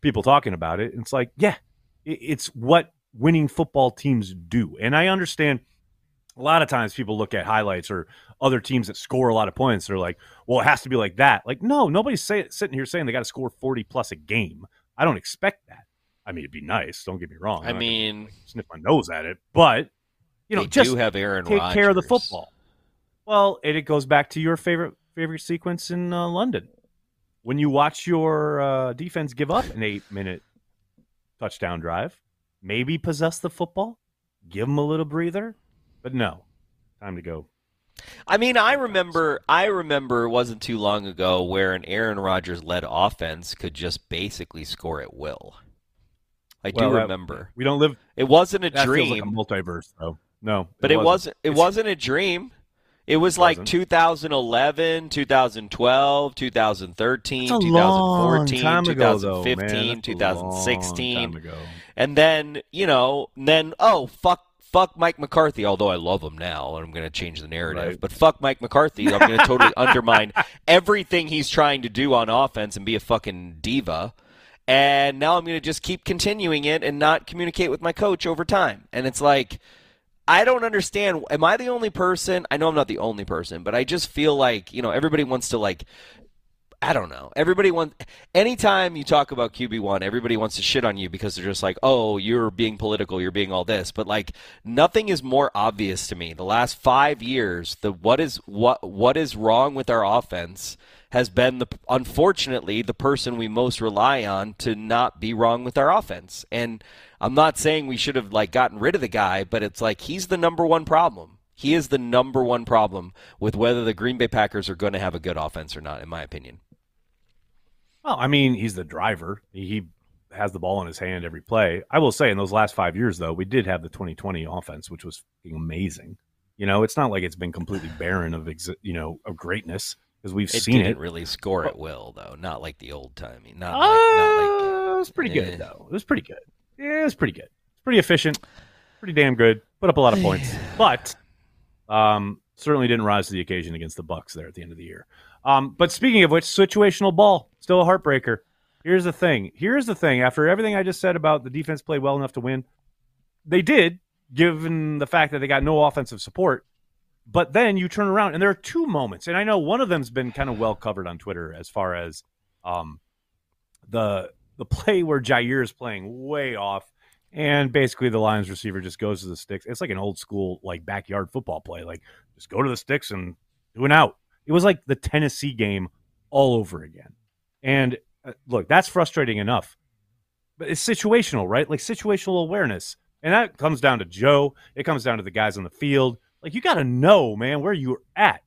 People talking about it. And it's like, yeah, it's what winning football teams do. And I understand a lot of times people look at highlights or other teams that score a lot of points. They're like, well, it has to be like that. Like, no, nobody's say, sitting here saying they got to score 40 plus a game. I don't expect that. I mean, it'd be nice. Don't get me wrong. I mean, sniff my nose at it, but you know, just have Aaron take Rodgers. care of the football. Well, and it goes back to your favorite favorite sequence in uh, London when you watch your uh, defense give up an eight minute touchdown drive. Maybe possess the football, give them a little breather, but no, time to go. I mean, I remember, I remember it wasn't too long ago where an Aaron Rodgers led offense could just basically score at will. I well, do remember. We don't live. It wasn't a that dream. Feels like a multiverse, though. No, but it, wasn't. It wasn't a dream. It was it like 2011, 2012, 2013, 2014, 2015, 2016. And then, you know, then oh, fuck fuck Mike McCarthy, although I love him now and I'm going to change the narrative. Right. But fuck Mike McCarthy. I'm going to totally undermine everything he's trying to do on offense and be a fucking diva and now I'm going to just keep continuing it and not communicate with my coach over time. And it's like, I don't understand. Am I the only person? I know I'm not the only person, but I just feel like, you know, everybody wants to like I don't know. Everybody wants anytime you talk about QB1, everybody wants to shit on you because they're just like, "Oh, you're being political, you're being all this." But like nothing is more obvious to me. The last 5 years, the what is what what is wrong with our offense has been the unfortunately the person we most rely on to not be wrong with our offense. And I'm not saying we should have like gotten rid of the guy, but it's like he's the number one problem. He is the number one problem with whether the Green Bay Packers are going to have a good offense or not in my opinion. Well, I mean, he's the driver. He has the ball in his hand every play. I will say, in those last five years, though, we did have the 2020 offense, which was amazing. You know, it's not like it's been completely barren of you know of greatness because we've it seen it. really score at will, though. Not like the old timey. Not, uh, like, not like it was pretty good eh. though. It was pretty good. Yeah, it was pretty good. It's pretty efficient. Pretty damn good. Put up a lot of points, but um, certainly didn't rise to the occasion against the Bucks there at the end of the year. Um, but speaking of which, situational ball still a heartbreaker. Here's the thing. Here's the thing. After everything I just said about the defense played well enough to win, they did, given the fact that they got no offensive support. But then you turn around and there are two moments, and I know one of them's been kind of well covered on Twitter as far as um, the the play where Jaire is playing way off, and basically the Lions receiver just goes to the sticks. It's like an old school like backyard football play, like just go to the sticks and do an out. It was like the Tennessee game all over again. And uh, look, that's frustrating enough. But it's situational, right? Like situational awareness. And that comes down to Joe. It comes down to the guys on the field. Like you got to know, man, where you're at.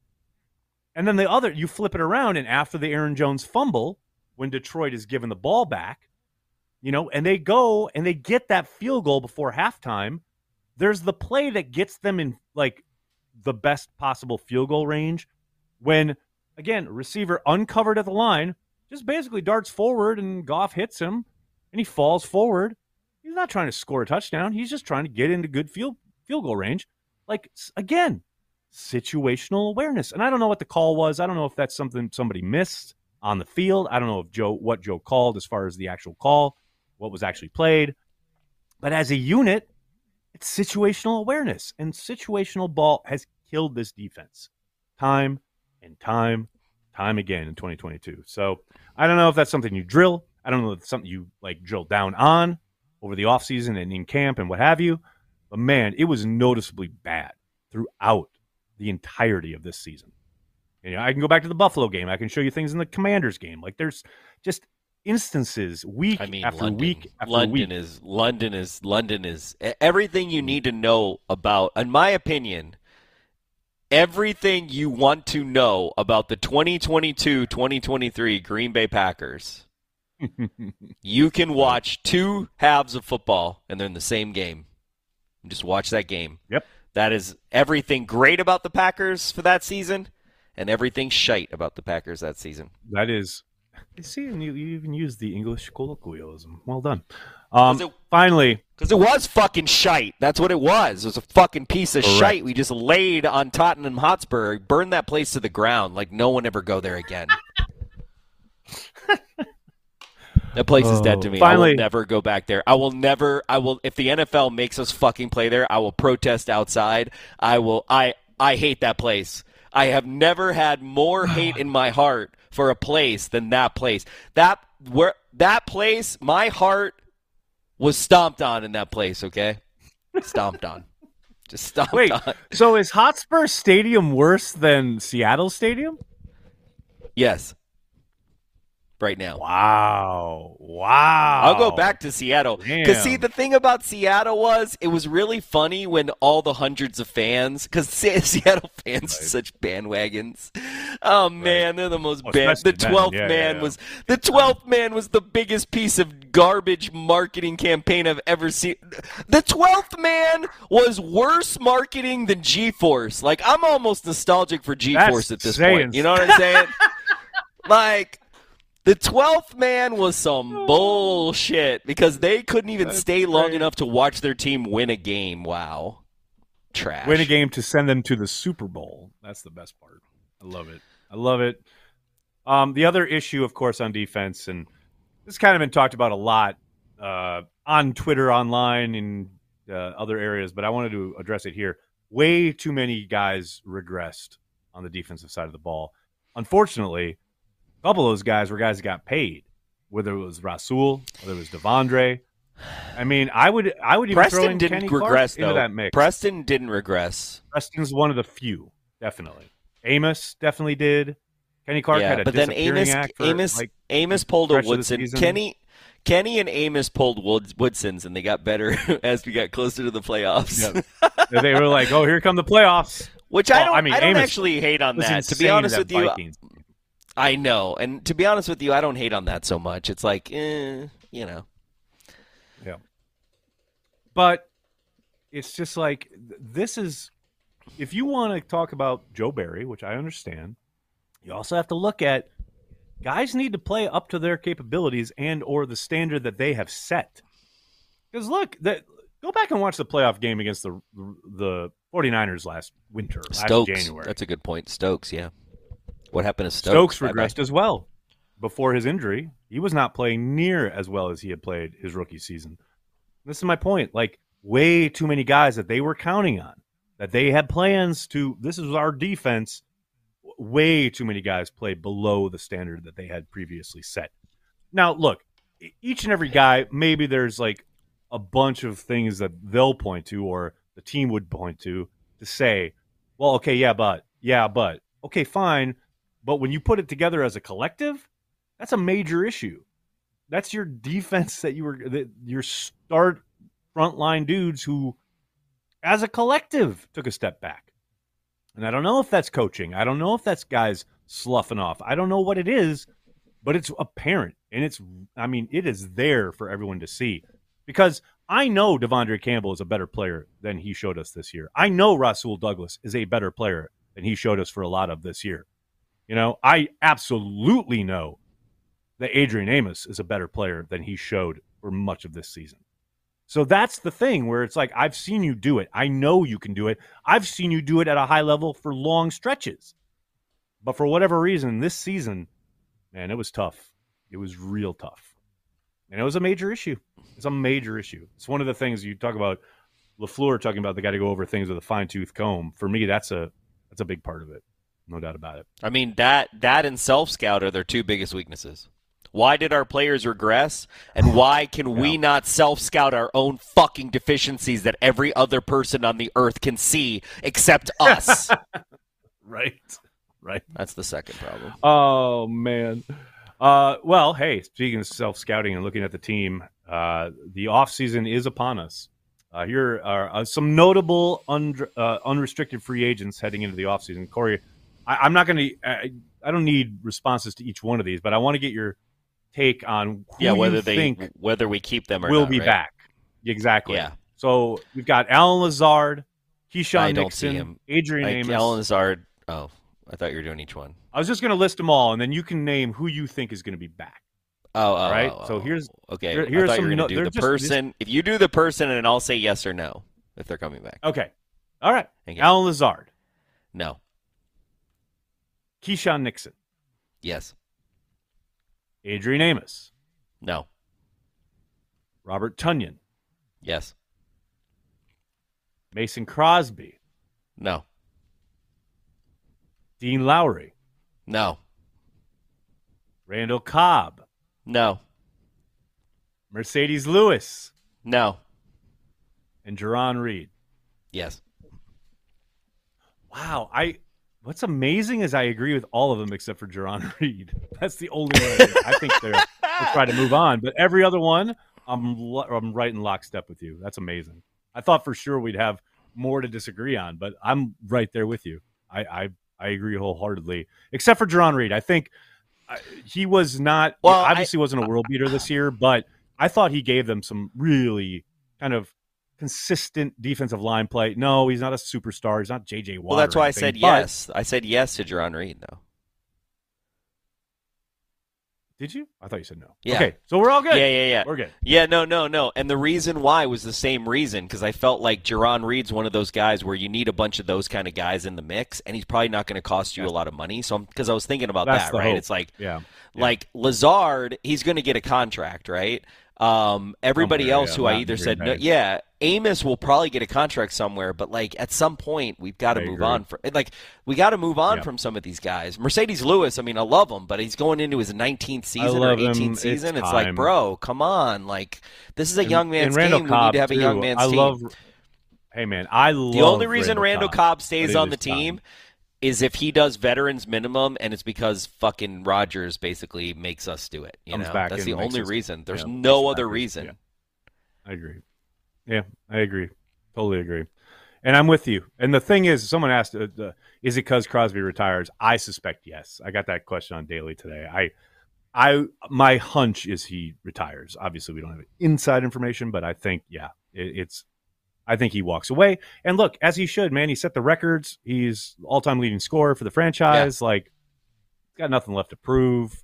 And then the other, you flip it around, and after the Aaron Jones fumble, when Detroit is given the ball back, you know, and they go and they get that field goal before halftime, there's the play that gets them in like the best possible field goal range when again receiver uncovered at the line just basically darts forward and Goff hits him and he falls forward. He's not trying to score a touchdown. He's just trying to get into good field field goal range. Like again, situational awareness. And I don't know what the call was. I don't know if that's something somebody missed. on the field. I don't know if Joe what Joe called as far as the actual call, what was actually played. But as a unit, it's situational awareness. And situational ball has killed this defense time and time, time again in 2022. So I don't know if that's something you drill. I don't know if it's something you like drill down on over the offseason and in camp and what have you. But man, it was noticeably bad throughout the entirety of this season. You know, I can go back to the Buffalo game. I can show you things in the Commanders game. Like there's just instances week I mean, after London, week after London week. is London is London is everything you need to know about. In my opinion, everything you want to know about the 2022-2023 Green Bay Packers. you can watch two halves of football and they're in the same game. Just watch that game. Yep. That is everything great about the Packers for that season and everything shite about the Packers that season. That is, you see, and you, you even use the English colloquialism. Well done. Um, it- finally, Because it was fucking shite. That's what it was. It was a fucking piece of Correct. shite we just laid on Tottenham Hotspur. Burned that place to the ground. Like no one ever go there again. that place is dead to Oh, me. I finally- will never go back there. I will never. I will. If the NFL makes us fucking play there, I will protest outside. I will. I. I hate that place. I have never had more hate in my heart for a place than that place. That where that place, my heart was stomped on in that place, okay? Stomped on. Just stomped wait. on. So is Hotspur Stadium worse than Seattle Stadium? Yes. Right now. Wow! Wow! I'll go back to Seattle. Because, see, the thing about Seattle was it was really funny when all the hundreds of fans, because Seattle fans are such bandwagons. Oh, man, they're the most Oh, band. The 12th Yeah, man yeah. was the 12th man was the biggest piece of garbage marketing campaign I've ever seen. The 12th man was worse marketing than G-Force. Like, I'm almost nostalgic for G-Force at this saying point. You know what I'm saying? like, the twelfth man was some bullshit because they couldn't even That's stay long great. enough to watch their team win a game. Wow, trash. Win a game to send them to the Super Bowl. That's the best part. I love it. I love it. Um, the other issue, of course, on defense, and this has kind of been talked about a lot uh, on Twitter, online, in uh, other areas, but I wanted to address it here. Way too many guys regressed on the defensive side of the ball. Unfortunately, a couple of those guys were guys that got paid, whether it was Rasul, whether it was De'Vondre. I mean, I would, I would even throw Preston in didn't Kenny Clark regress into though. that mix. Preston didn't regress. Preston's one of the few, definitely. Amos definitely did. Kenny Clark yeah, had a but then Amos Amos like, Amos pulled a stretch of the Woodson. Kenny Kenny and Amos pulled Wood, Woodsons, and they got better as we got closer to the playoffs. Yeah. they were like, "Oh, here come the playoffs." Which I Well, don't. I mean, I, don't Amos actually hate on that. To be honest with you, Vikings. I know, and to be honest with you, I don't hate on that so much. It's like, eh, you know. Yeah. But it's just like this is if you want to talk about Joe Barry, which I understand, you also have to look at guys need to play up to their capabilities and or the standard that they have set. Because look, that go back and watch the playoff game against the the 49ers last winter, last January. That's a good point. Stokes, yeah. What happened to Stokes? Stokes Bye-bye. regressed as well before his injury. He was not playing near as well as he had played his rookie season. This is my point. Like way too many guys that they were counting on, that they had plans to. This is our defense. Way too many guys played below the standard that they had previously set. Now, look, each and every guy, maybe there's like a bunch of things that they'll point to or the team would point to to say, well, okay, yeah, but, yeah, but, okay, fine. But when you put it together as a collective, that's a major issue. That's your defense that you were, that your start frontline dudes who, as a collective, took a step back. And I don't know if that's coaching. I don't know if that's guys sloughing off. I don't know what it is, but it's apparent. And it's, I mean, it is there for everyone to see. Because I know De'Vondre Campbell is a better player than he showed us this year. I know Rasul Douglas is a better player than he showed us for a lot of this year. You know, I absolutely know that Adrian Amos is a better player than he showed for much of this season. So that's the thing where it's like, I've seen you do it. I know you can do it. I've seen you do it at a high level for long stretches. But for whatever reason, this season, man, it was tough. It was real tough, and it was a major issue. It's a major issue. It's one of the things you talk about. LaFleur talking about the guy to go over things with a fine tooth comb. For me, that's a that's a big part of it, no doubt about it. I mean that that and self scout are their two biggest weaknesses. Why did our players regress? And why can we not self scout our own fucking deficiencies that every other person on the earth can see except us? right. Right. That's the second problem. Oh, man. Uh, well, hey, speaking of self scouting and looking at the team, uh, the offseason is upon us. Uh, here are uh, some notable un- uh, unrestricted free agents heading into the offseason. Corey, I- am not going to, I don't need responses to each one of these, but I want to get your take on yeah whether they think whether we keep them or will not, be right? back. Exactly. Yeah. So we've got Allen Lazard, I Keisean don't see Nixon, him. Adrian Like, Amos. Allen Lazard. Oh, I thought you were doing each one. I was just going to list them all, and then you can name who you think is going to be back. Oh, oh right? oh, So oh. oh. here's- okay. here- I here's thought some you were going to do the just- person. If you do the person, and I'll say yes or no if they're coming back. Okay. All right. Okay. Allen Lazard, No. Keisean Nixon, Yes. Adrian Amos, No. Robert Tonyan, Yes. Mason Crosby, No. Dean Lowry, No. Randall Cobb, No. Marcedes Lewis, No. and Jarran Reed. Yes. Wow, I what's amazing is I agree with all of them except for Jarran Reed. That's the only one I think, I think they're they'll try to move on, but every other one, I'm lo- I'm right in lockstep with you. That's amazing. I thought for sure we'd have more to disagree on, but I'm right there with you. I I, I agree wholeheartedly, except for Jarran Reed. I think I, he was not Well, obviously wasn't a world beater this year, but I thought he gave them some really kind of consistent defensive line play. No, he's not a superstar. He's not JJ Watt. Well, that's why I said yes. I said yes to Jarran Reed, though. Did you? I thought you said no. Yeah. Okay, so we're all good. Yeah, yeah, yeah. We're good. Yeah, no, no, no. And the reason why was the same reason because I felt like Jarran Reed's one of those guys where you need a bunch of those kind of guys in the mix, and he's probably not going to cost you a lot of money. So, because I was thinking about that, right? hope. It's like, Yeah. Yeah. like Lazard, he's going to get a contract, right? Um, everybody Somewhere, else yeah, who I either said no, yeah, Amos will probably get a contract somewhere, but like at some point we've got to I move agree. on from like we got to move on from some of these guys. Marcedes Lewis, I mean, I love him, but he's going into his 19th season or love him. 18th It's season. It's, like, bro, come on, like this is a And- young man's Randall game. Cobb, we need to have a young too. man's I team. love. Hey man, I love. the only reason Randall, Cobb, stays on the is time. team is if he does veterans minimum, and it's because fucking Rodgers basically makes us do it. You Comes know, that's the only reason. There's yeah, no other reason. yeah. I agree. Yeah, I agree. Totally agree. And I'm with you. And the thing is, someone asked, uh, uh, "Is it because Crosby retires?" I suspect yes. I got that question on Daily today. I, I, my hunch is he retires. Obviously, we don't have inside information, but I think yeah, it, it's. I think he walks away. And look, as he should, man. He set the records. He's all-time leading scorer for the franchise. Like, got nothing left to prove.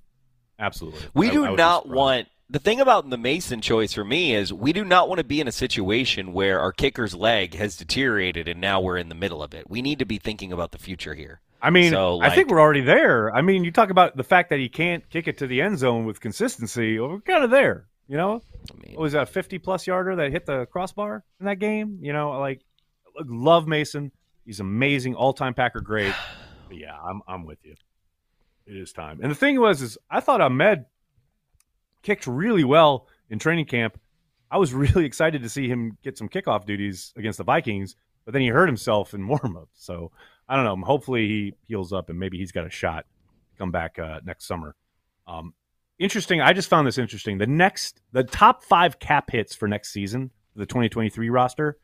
Absolutely. We I- do I not want the thing about the Mason choice for me is we do not want to be in a situation where our kicker's leg has deteriorated and now we're in the middle of it. We need to be thinking about the future here. I mean, So, I think we're already there. I mean, you talk about the fact that he can't kick it to the end zone with consistency. We're kind of there. You know, I mean, was that a fifty-plus yarder that hit the crossbar in that game? You know, like love Mason. He's amazing, all-time Packer great. Yeah, I'm I'm with you. It is time. And the thing was, is I thought Ahmed kicked really well in training camp. I was really excited to see him get some kickoff duties against the Vikings, but then he hurt himself in warm-up. So I don't know. Hopefully he heals up and maybe he's got a shot to come back uh, next summer. Um, interesting. I just found this interesting. The next, the top five cap hits for next season, the 2023 roster.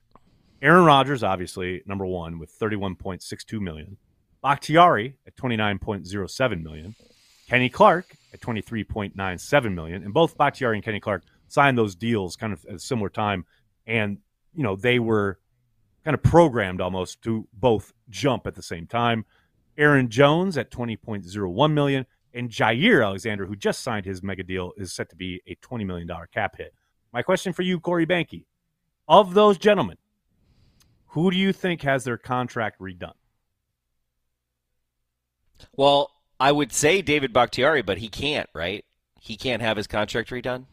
Aaron Rodgers, obviously number one with 31.62 million. Bakhtiari at 29.07 million. Kenny Clark at 23.97 million. And both Bakhtiari and Kenny Clark signed those deals kind of at a similar time. And, you know, they were kind of programmed almost to both jump at the same time. Aaron Jones at 20.01 million and Jaire Alexander, who just signed his mega deal, is set to be a $20 million cap hit. My question for you, Corey Behnke, of those gentlemen, who do you think has their contract redone? well, I would say David Bakhtiari, but he can't, right? He can't have his contract redone.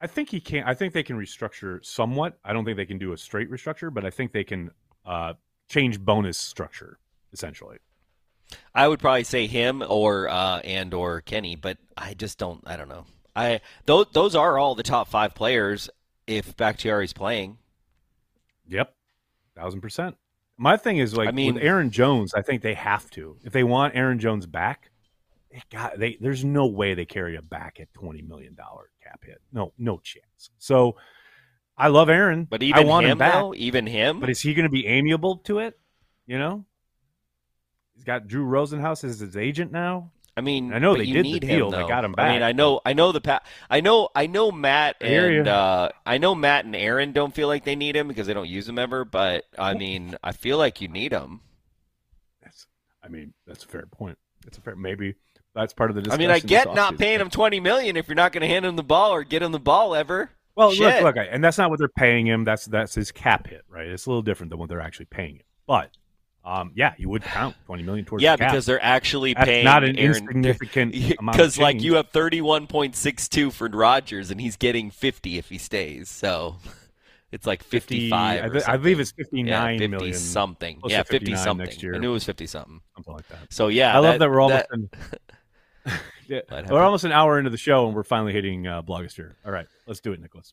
I think he can. I think they can restructure somewhat. I don't think they can do a straight restructure, but I think they can uh, change bonus structure essentially. I would probably say him or uh, and or Kenny, but I just don't. I don't know. I those those are all the top five players if Bakhtiari's playing. Yep, thousand percent. My thing is like I mean, with Aaron Jones, I think they have to if they want Aaron Jones back. Got they. There's no way they carry a back at twenty million dollar cap hit. No, no chance. So I love Aaron, but even I want him, him back. Though, even him. But is he going to be amiable to it? You know, he's got Drew Rosenhaus as his agent now. I mean, I know they did the deal. Him, they got him back. I mean, I know, I know the pa- I know, I know Matt and uh, I know Matt and Aaron don't feel like they need him because they don't use him ever. But I mean, I feel like you need him. That's, I mean, that's a fair point. That's a fair maybe that's part of the. Discussion. I mean, I get not paying him twenty million if you're not going to hand him the ball or get him the ball ever. Well, Shit. look, look, and that's not what they're paying him. That's that's his cap hit, right? It's a little different than what they're actually paying him. But um, yeah, you would count twenty million towards. Yeah, the because they're actually That's paying not an Aaron, insignificant Because like you have thirty-one point six two for Rodgers, and he's getting fifty if he stays. So it's like fifty-five. 50, I, th- I, believe it's fifty-nine yeah, 50 million, something. Yeah, fifty something. next year. I knew it was fifty something. Something like that. So yeah, I that, love that we're almost. that, in, we're almost an hour into the show, and we're finally hitting uh, blogosphere. All right, let's do it, Nicholas.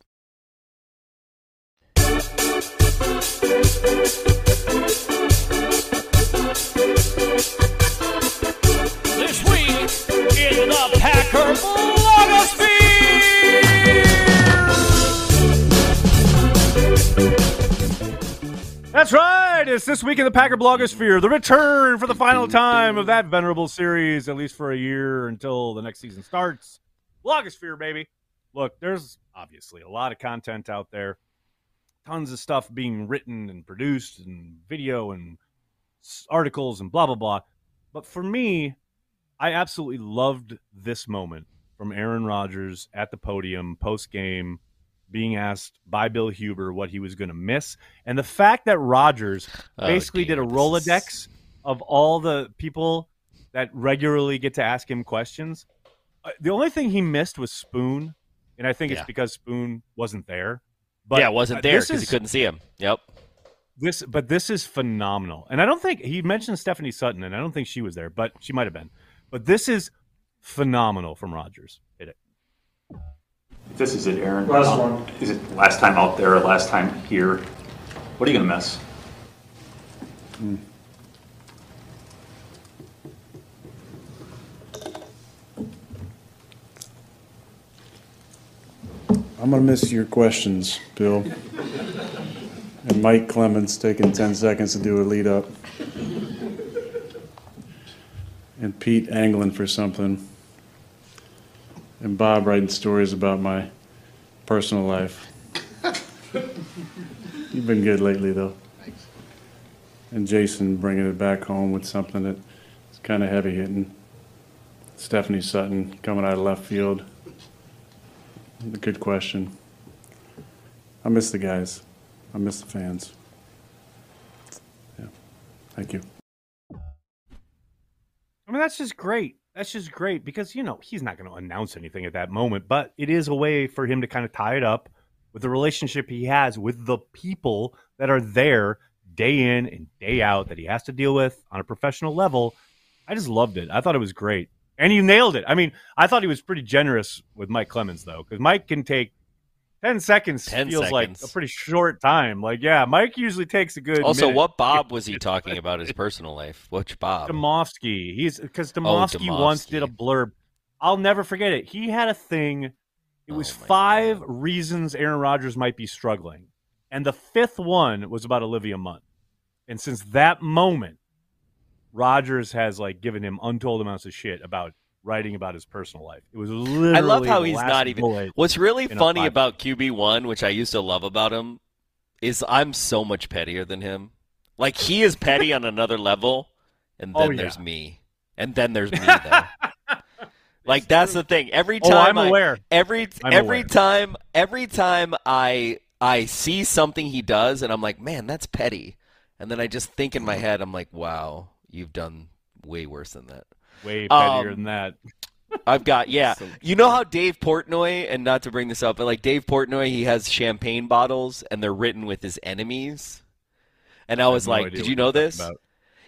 Packer blogosphere. That's right. It's this week in the Packer blogosphere. The return for the final time of that venerable series, at least for a year until the next season starts. Blogosphere, baby. Look, there's obviously a lot of content out there. Tons of stuff being written and produced, and video and articles and blah blah blah. But for me, I absolutely loved this moment from Aaron Rodgers at the podium post game, being asked by Bill Huber what he was going to miss, and the fact that Rodgers Oh, basically did a Rolodex is- of all the people that regularly get to ask him questions. Uh, The only thing he missed was Spoon, and I think Yeah. it's because Spoon wasn't there. But yeah, it uh, wasn't there because he couldn't see him. Yep. this but this is phenomenal and i don't think he mentioned stephanie sutton and i don't think she was there but she might have been but this is phenomenal from rodgers hit it This is it, Aaron. Last Um, one. Is it last time out there, last time here? What are you gonna miss? I'm gonna miss your questions, Bill. And Mike Clemens taking ten seconds to do a lead up. And Pete angling for something. And Bob writing stories about my personal life. You've been good lately, though. Thanks. And Jason bringing it back home with something that's kind of heavy hitting. Stephanie Sutton coming out of left field. Good question. I miss the guys. I miss the fans. Yeah. Thank you. I mean that's just great. That's just great because you know he's not going to announce anything at that moment but it is a way for him to kind of tie it up with the relationship he has with the people that are there day in and day out that he has to deal with on a professional level. I just loved it. I thought it was great. And you nailed it. I mean, I thought he was pretty generous with Mike Clemens though, because Mike can take ten seconds 10 feels like a pretty short time. Like, yeah, Mike usually takes a good. Also, minute. what Bob was he talking about his personal life? Which Bob? Demovsky. He's because oh, Demovsky once did a blurb. I'll never forget it. He had a thing. It was Oh five reasons Aaron Rodgers might be struggling, and the fifth one was about Olivia Munn. And since that moment, Rodgers has like given him untold amounts of shit about writing about his personal life. It was literally. I love how he's not even. What's really funny about QB one, which I used to love about him, is I'm so much pettier than him. Like he is petty on another level, and then Oh, yeah. there's me, and then there's me like that's the thing. Every Oh, time I'm I- aware. every I'm every aware. time every time I I see something he does, and I'm like, man, that's petty. And then I just think in my Mm-hmm. head, I'm like, wow, you've done way worse than that. Way pettier Um, than that. I've got yeah. So- you know how Dave Portnoy, and not to bring this up, but like Dave Portnoy, he has champagne bottles, and they're written with his enemies. And I was no like, idea did you know this? about.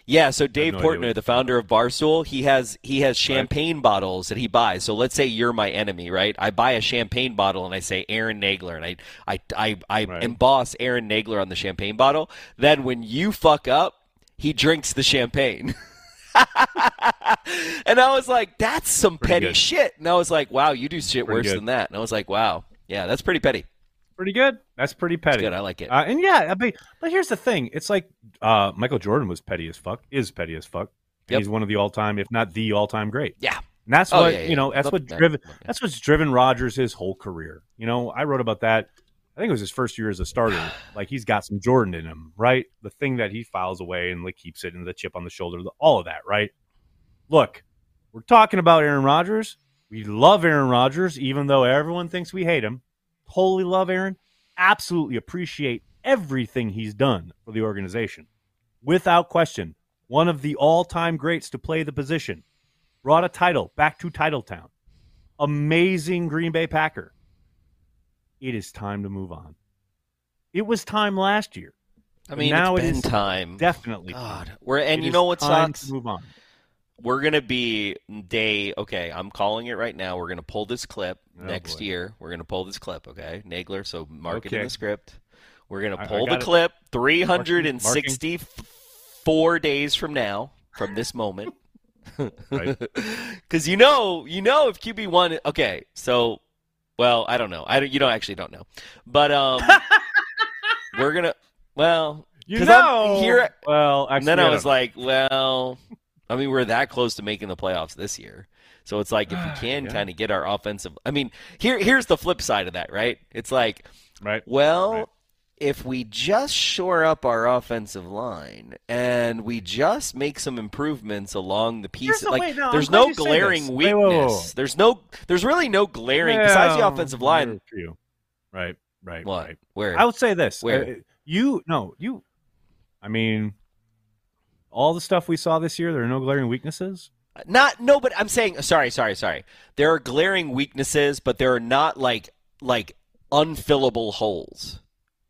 Yeah, so Dave no Portnoy, the founder of Barstool, he has he has Right. champagne bottles that he buys. So let's say you're my enemy, right? I buy a champagne bottle and I say Aaron Nagler, and I I I, I Right. emboss Aaron Nagler on the champagne bottle. Then when you fuck up, he drinks the champagne. and I was like, that's some Pretty petty good. shit. And I was like, wow, you do shit Pretty worse good. than that. And I was like, wow, yeah, that's pretty petty. Pretty good. That's pretty petty. Good, I like it. Uh, and yeah, I mean, but here's the thing: it's like uh, Michael Jordan was petty as fuck, is petty as fuck. Yep. He's one of the all-time, if not the all-time great. Yeah. And that's Oh, what yeah, yeah, you know. That's Love what that. driven. Love that. That's what's driven Rodgers his whole career. You know, I wrote about that. I think it was his first year as a starter. like he's got some Jordan in him, right? The thing that he files away and like keeps it, and the chip on the shoulder, the- all of that, right? Look, we're talking about Aaron Rodgers. We love Aaron Rodgers, even though everyone thinks we hate him. Totally love Aaron. Absolutely appreciate everything he's done for the organization. Without question, one of the all time greats to play the position. Brought a title back to Titletown. Amazing Green Bay Packer. It is time to move on. It was time last year. I mean, now it's it been is time. Definitely. God, we're and It you know what time sucks? To move on. We're gonna be day. Okay, I'm calling it right now. We're gonna pull this clip Oh, next boy. year. We're gonna pull this clip. Okay, Nagler. So mark it in the script. We're gonna pull the it. clip 364 days from now, from this moment. Right. Because you know, you know, if QB one. Okay, so, well, I don't know. I don't, you don't actually don't know, but um, we're gonna. Well, You 'Cause I'm know. here- well, actually, and then I was know. like, well, I mean, we're that close to making the playoffs this year. So it's like if we can Yeah. kind of get our offensive I mean, here here's the flip side of that, right? It's like, right. well, Right. if we just shore up our offensive line and we just make some improvements along the pieces, like no, I'm there's no glaring weakness. Wait, wait, wait. There's no there's really no glaring besides the offensive line. Right. Right. What? Right. Where? I would say this. Where? Uh, you no, you I mean all the stuff we saw this year, there are no glaring weaknesses. Not no, but I'm saying sorry, sorry, sorry. There are glaring weaknesses, but there are not like like unfillable holes.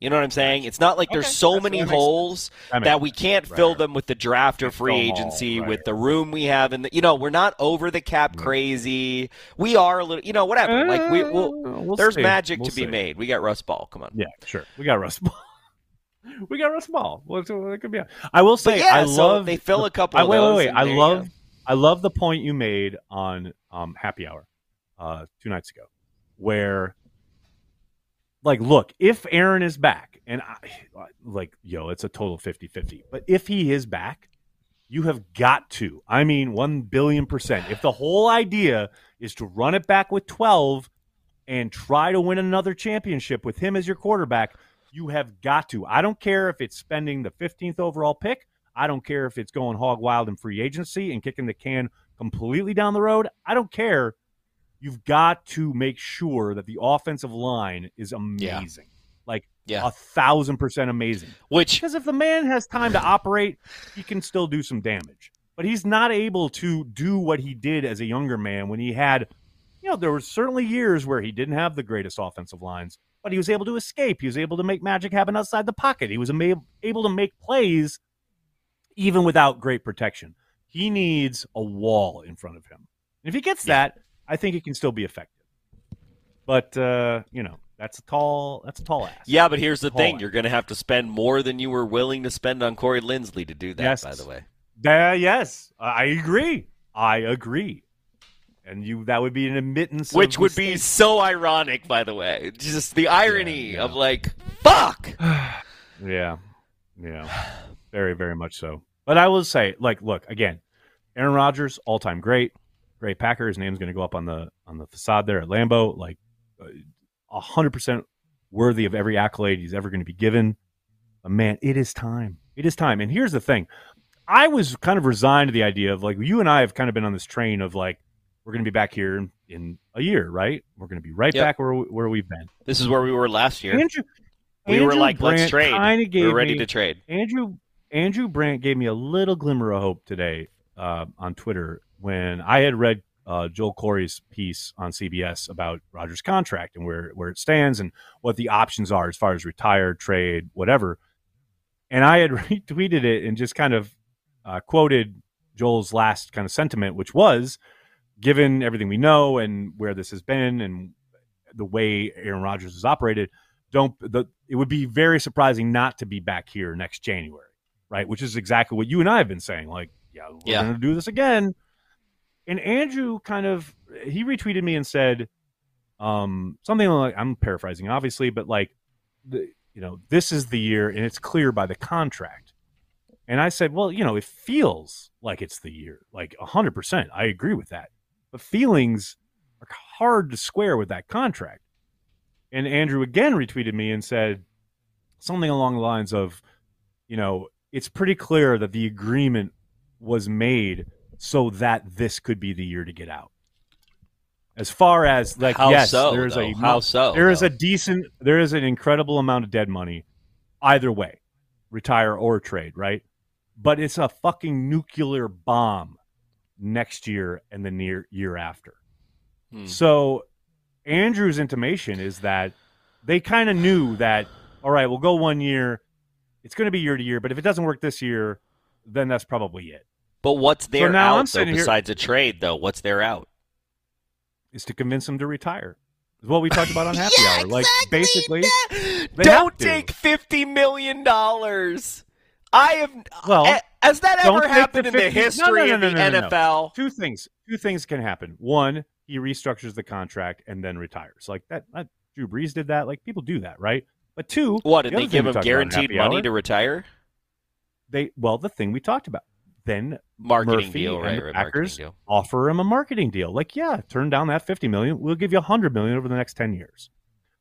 You know what I'm saying? It's not like there's so that's- many holes That that we can't Right, fill them with the draft or free fill 'em all, agency right. with the room we have and you know we're not over the cap crazy. We are a little, you know, whatever. like we, we'll, Uh, we'll there's see. magic We'll to be made. We got Russ Ball. Come on. Yeah, sure. We got Russ Ball. We got Ball. Well, so it could be. I will say, yeah, I so love they fill a couple I, of wait, wait, wait. I love. I love the point you made on um, Happy Hour uh, two nights ago, where, like, look, if Aaron is back, and I, like, yo, it's a total 50-50, but if he is back, you have got to. I mean, one billion percent. If the whole idea is to run it back with twelve and try to win another championship with him as your quarterback, you have got to. I don't care if it's spending the 15th overall pick. I don't care if it's going hog wild in free agency and kicking the can completely down the road. I don't care. You've got to make sure that the offensive line is amazing. Like Yeah. a thousand percent amazing. Which Because if the man has time to operate, he can still do some damage. But he's not able to do what he did as a younger man when he had, you know, there were certainly years where he didn't have the greatest offensive lines, but he was able to escape. He was able to make magic happen outside the pocket. He was able to make plays even without great protection. He needs a wall in front of him. if he gets that, I think it can still be effective. But uh, you know, that's a tall that's a tall ass. Yeah, but here's the thing: ass. you're going to have to spend more than you were willing to spend on Corey Linsley to do that. Yes. By the way, Uh, yes, I agree. I agree. And you that would be an admittance, which would be so ironic. By the way, just the irony Yeah, yeah. of like, fuck. Yeah. Yeah. Very, very much so. But I will say, like, look, again, Aaron Rodgers, all time great. Great Packer. His name's gonna go up on the on the facade there at Lambeau. Like uh, a hundred percent worthy of every accolade he's ever gonna be given. But man, it is time. It is time. And here's the thing. I was kind of resigned to the idea of like you and I have kind of been on this train of like we're going to be back here in, in a year, right? We're going to be right Yep. back where where we've been. This is where we were last year. Andrew, we were Andrew like, let's trade. gave We're ready me- to trade. Andrew Andrew Brandt gave me a little glimmer of hope today uh, on Twitter when I had read uh, Joel Corry's piece on CBS about Rodgers' contract and where where it stands and what the options are as far as retire, trade, whatever. And I had retweeted it and just kind of uh, quoted Joel's last kind of sentiment, which was, given everything we know and where this has been and the way Aaron Rodgers has operated, don't the it would be very surprising not to be back here next January, right? Which is exactly what you and I have been saying. Like, yeah, we're Yeah. going to do this again. And Andrew kind of he retweeted me and said um, something like I'm paraphrasing, obviously, but like, the, you know, this is the year, and it's clear by the contract. And I said, well, you know, it feels like it's the year, like hundred percent. I agree with that, but feelings are hard to square with that contract. And Andrew again retweeted me and said something along the lines of, you know, it's pretty clear that the agreement was made so that this could be the year to get out. As far as like, How yes, so, there's a? How so, there is a decent, there is an incredible amount of dead money, either way, retire or trade, right? But it's a fucking nuclear bomb next year and the near year after. Hmm. So Andrew's intimation is that they kind of knew that, all right, we'll go one year. It's going to be year to year, but if it doesn't work this year, then that's probably it. But what's their now I'm out though, sitting here- besides a trade though? What's their out? Is to convince him to retire. Is what we talked about on Happy Yeah, Hour. Like basically, they Don't take fifty million dollars. I have. Well, eh, has that don't ever take the happened in the 50 no, history no, no, of the. NFL? Two things. Two things can happen. One, he restructures the contract and then retires. Like that. that Drew Brees did that. Like people do that, right? But two, What did the they give him talked about on guaranteed money Hour, to retire? They well, the thing we talked about. Then Marketing Murphy deal, right, Packers deal. offer him a marketing deal. Like, yeah, turn down that fifty million. We'll give you a hundred million over the next ten years.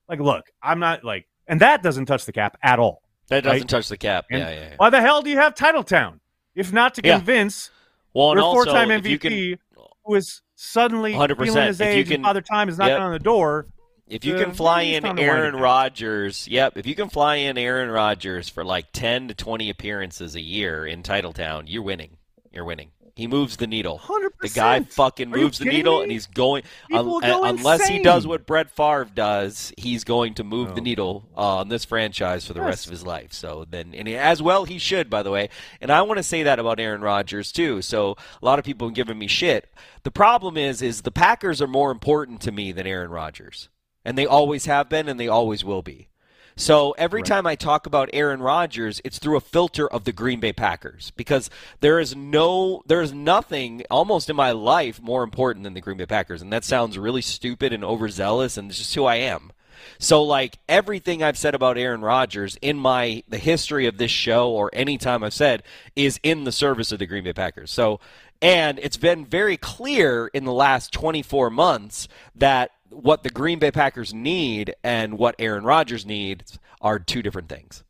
Like, look, I'm not like, and that doesn't touch the cap at all. That doesn't right? touch the cap. And yeah, yeah, yeah. Why the hell do you have Titletown if not to Yeah. convince Well, your four-time MVP can, who is suddenly 100%, feeling his age can- and father time is knocking Yep. on the door? if you uh, can fly in time to wind it Aaron. Rodgers, yep. If you can fly in Aaron Rodgers for like ten to twenty appearances a year in Titletown, you're winning. You're winning. He moves the needle. 100%. The guy fucking moves the needle, me? and he's going. People un- go unless he does what Brett Favre does, he's going to move the Oh. needle uh, on this franchise for the rest of his life. So then, and as well, he should, by the way. And I want to say that about Aaron Rodgers too. So a lot of people are giving me shit. The problem is, is the Packers are more important to me than Aaron Rodgers, and they always have been, and they always will be. So every Right. time I talk about Aaron Rodgers, it's through a filter of the Green Bay Packers because there is no, there is nothing almost in my life more important than the Green Bay Packers, and that sounds really stupid and overzealous, and it's just who I am. So like everything I've said about Aaron Rodgers in my the history of this show or any time I've said is in the service of the Green Bay Packers. So and it's been very clear in the last 24 months that what the Green Bay Packers need and what Aaron Rodgers needs are two different things.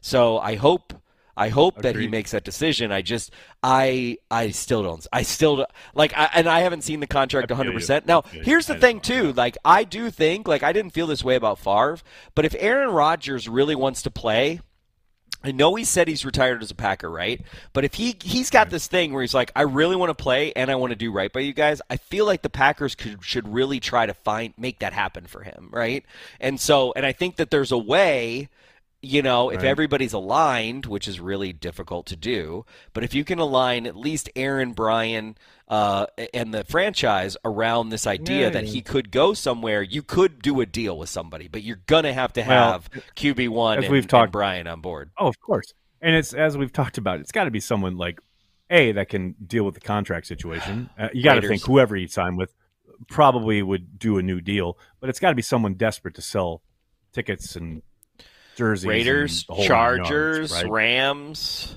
So I hope I hope that he makes that decision. I just I I still don't I still don't- like I, and I haven't seen the contract I feel you. 100%. Now, I feel you. here's the thing too. Like I do think like I didn't feel this way about Favre, but if Aaron Rodgers really wants to play, I know he said he's retired as a Packer, right? But if he he's got this thing where he's like, I really want to play and I want to do right by you guys. I feel like the Packers could should really try to find make that happen for him, right? And so, and I think that there's a way you know, if everybody's aligned, which is really difficult to do, but if you can align at least Aaron, Brian, uh, and the franchise around this idea that he could go somewhere, you could do a deal with somebody, but you're gonna have to Well, have QB one and, we've and talked- Brian on board. Oh, of course. And it's as we've talked about. It's got to be someone like a that can deal with the contract situation. Uh, you got to think whoever he signed with probably would do a new deal, but it's got to be someone desperate to sell tickets and jerseys. Raiders, the nine yards, Chargers, right? Rams.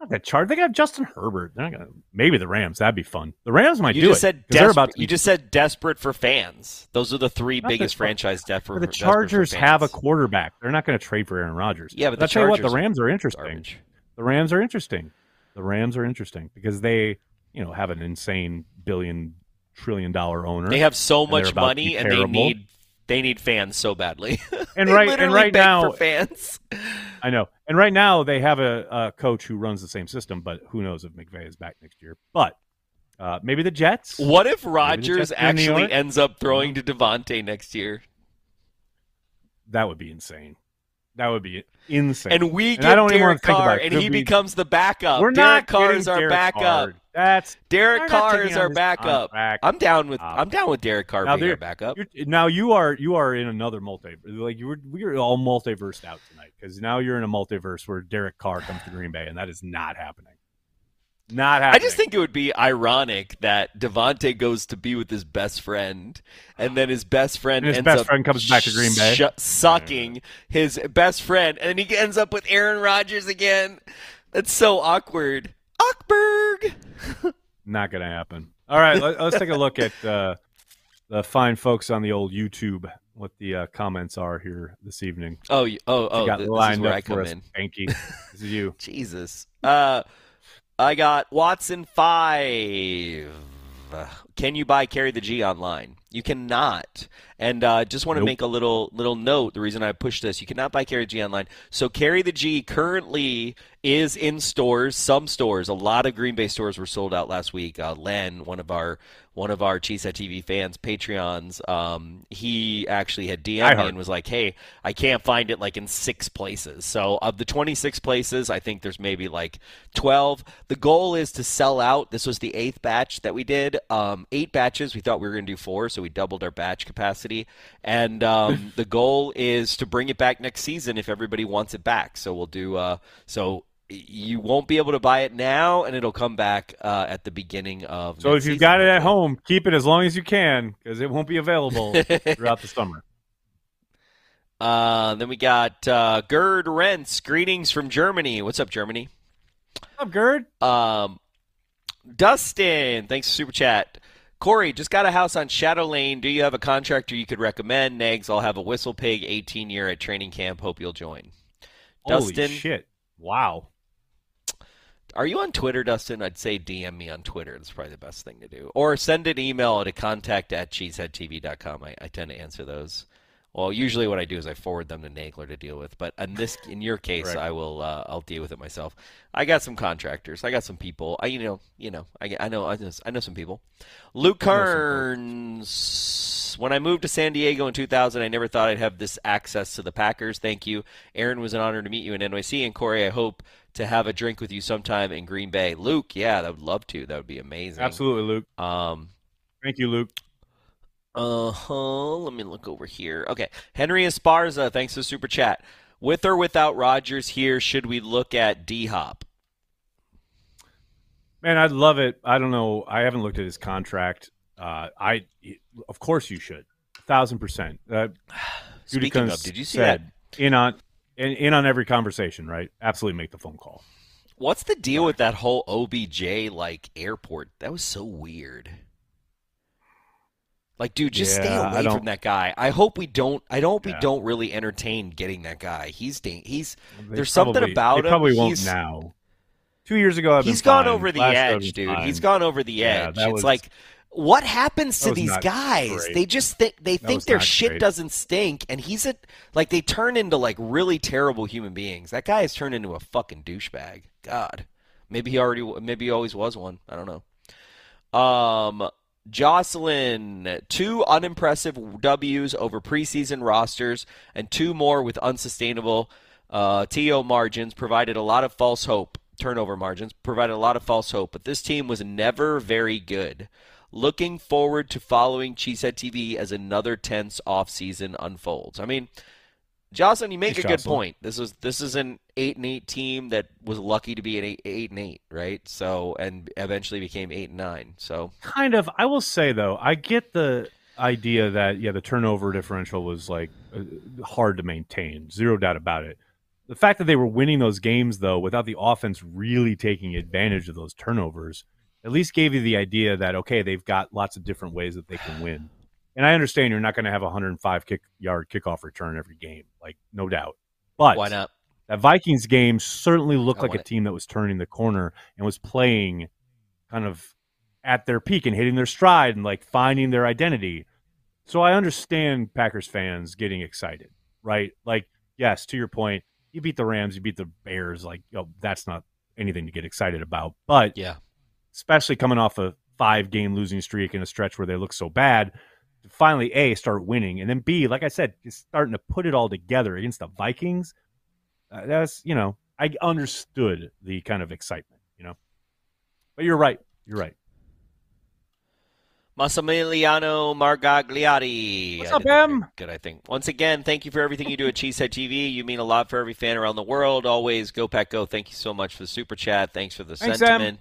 Not that Char. They got Justin Herbert. They're not gonna. Maybe the Rams. That'd be fun. The Rams might You do just it. said desperate. about You just said desperate for fans. Those are the three Not biggest franchise But the desperate for Chargers have a quarterback. They're not going to trade for Aaron Rodgers. Yeah, but the I'll tell you what, the Rams are interesting. garbage. The Rams are interesting. The Rams are interesting because they, you know, have an insane billion trillion dollar owner. They have so much money and they need they need fans so badly. And right- and right now- for fans. I know. And right now they have a, a coach who runs the same system, but who knows if McVay is back next year. But uh, maybe the Jets. What if Rodgers Jets are in New actually ends up throwing to Davante next year? That would be insane. That would be insane. And we I get don't Derek want to think Carr about it. and he be- becomes the backup. We're Derek not Carr is our Derek backup. Carr. That's Derek Carr is our backup. contract. I'm down with Stop. I'm down with Derek Carr Now being our backup. Now you are you are in another multiverse. Like you were, we are all multiversed out tonight because now you're in a multiverse where Derek Carr comes to Green Bay, and that is not happening. Not happening. I just think it would be ironic that Davante goes to be with his best friend, and then his best friend And his ends best up friend comes back to Green Bay. sh- sucking his best friend, and he ends up with Aaron Rodgers again. That's so awkward. Awkward. not going to happen. All right, let, us take a look at uh, the fine folks on the old YouTube. What the uh, comments are here this evening. Oh, you- oh, oh! you got th- this is where up I come us, in. Hanky. This is you. Jesus. Uh, I got Watson five. Can you buy Carry the G online? You cannot. And uh, just want to Nope. make a little little note. The reason I pushed this, you cannot buy Carry the G online. So Carry the G currently is in stores. Some stores, a lot of Green Bay stores were sold out last week. Uh, Len, one of our one of our Cheesehead TV fans, Patreons, um, he actually had DM'd me and was like, "Hey, I can't find it like in six places." So of the 26 places, I think there's maybe like 12. The goal is to sell out. This was the eighth batch that we did. Um, eight batches. We thought we were going to do four, so we doubled our batch capacity. And um, the goal is to bring it back next season if everybody wants it back. So we'll do. Uh, so you won't be able to buy it now, and it'll come back uh, at the beginning of. So if you've got it at home, keep it as long as you can because it won't be available throughout the summer. Uh, then we got uh, Gerd Rents. Greetings from Germany. What's up, Germany? What's up, Gerd? Um, Dustin, thanks for super chat. Corey, just got a house on Shadow Lane. Do you have a contractor you could recommend? Nags, I'll have a WhistlePig 18 year at training camp. Hope you'll join. Holy Dustin? shit! Wow. Are you on Twitter, Dustin? I'd say DM me on Twitter. That's probably the best thing to do. Or send an email to contact at cheeseheadtv.com. I, I tend to answer those. Well, usually what I do is I forward them to Nagler to deal with. But in this, in your case, Correct. I will. Uh, I'll deal with it myself. I got some contractors. I got some people. I you know you know I, I know I know I know some people. Luke. Kearns. When I moved to San Diego in 2000, I never thought I'd have this access to the Packers. Thank you, Aaron. Was an honor to meet you in NYC, and Corey. I hope to have a drink with you sometime in Green Bay. Luke, yeah, I would love to. That would be amazing. Absolutely, Luke. Um, Thank you, Luke. Uh huh. Let me look over here. Okay, Henry Esparza, thanks for super chat. With or without Rodgers here, should we look at D Hop? Man, I'd love it. I don't know. I haven't looked at his contract. Uh, I, of course, you should, a thousand percent. Uh, Speaking of, did you see said in on in, in on every conversation? Right? Absolutely, make the phone call. What's the deal with that whole OBJ like airport? That was so weird. Like, dude, just stay Yeah, I away from that guy. I hope we don't. I hope we don't really entertain getting that guy. He's dang, he's. They There's something about him. probably won't He's- now. Two years ago, I've been He's gone fine. over the Last edge, dude. fine. He's gone over the edge. that it's was- like, what happens to these guys? great. They just think they That think their shit great. doesn't stink, and he's a like they turn into like really terrible human beings. That guy has turned into a fucking douchebag. God, maybe he already, maybe he always was one. I don't know. Um, Jocelyn, two unimpressive W's over preseason rosters, and two more with unsustainable Uh, TO margins provided a lot of false hope. Turnover margins provided a lot of false hope, but this team was never very good. Looking forward to following Cheesehead TV as another tense offseason unfolds. I mean, Jocelyn, you make a good point. This is this is an eight and eight team that was lucky to be an eight, eight and eight, right? So and eventually became eight and nine. So Kind of. I will say though, I get the idea that yeah, the turnover differential was like uh, hard to maintain. Zero doubt about it. The fact that they were winning those games though, without the offense really taking advantage of those turnovers, at least gave you the idea that okay, they've got lots of different ways that they can win. And I understand you're not going to have a 105 kick yard kickoff return every game, like no doubt. But why not? that Vikings game certainly looked I like a it. team that was turning the corner and was playing kind of at their peak and hitting their stride and like finding their identity. So I understand Packers fans getting excited, right? Like, yes, to your point, you beat the Rams, you beat the Bears, like, oh, that's not anything to get excited about. But Yeah. especially coming off a five game losing streak in a stretch where they look so bad, finally A, start winning, and then B, like I said, just starting to put it all together against the Vikings. Uh, that's, you know, I understood the kind of excitement, you know. But you're right. You're right. Massimiliano Margagliati. What's up, did Em? Good, I think. Once again, thank you for everything you do at Cheesehead TV. You mean a lot for every fan around the world. Always go pack go. Thank you so much for the super chat. Thanks for the Thanks, Em.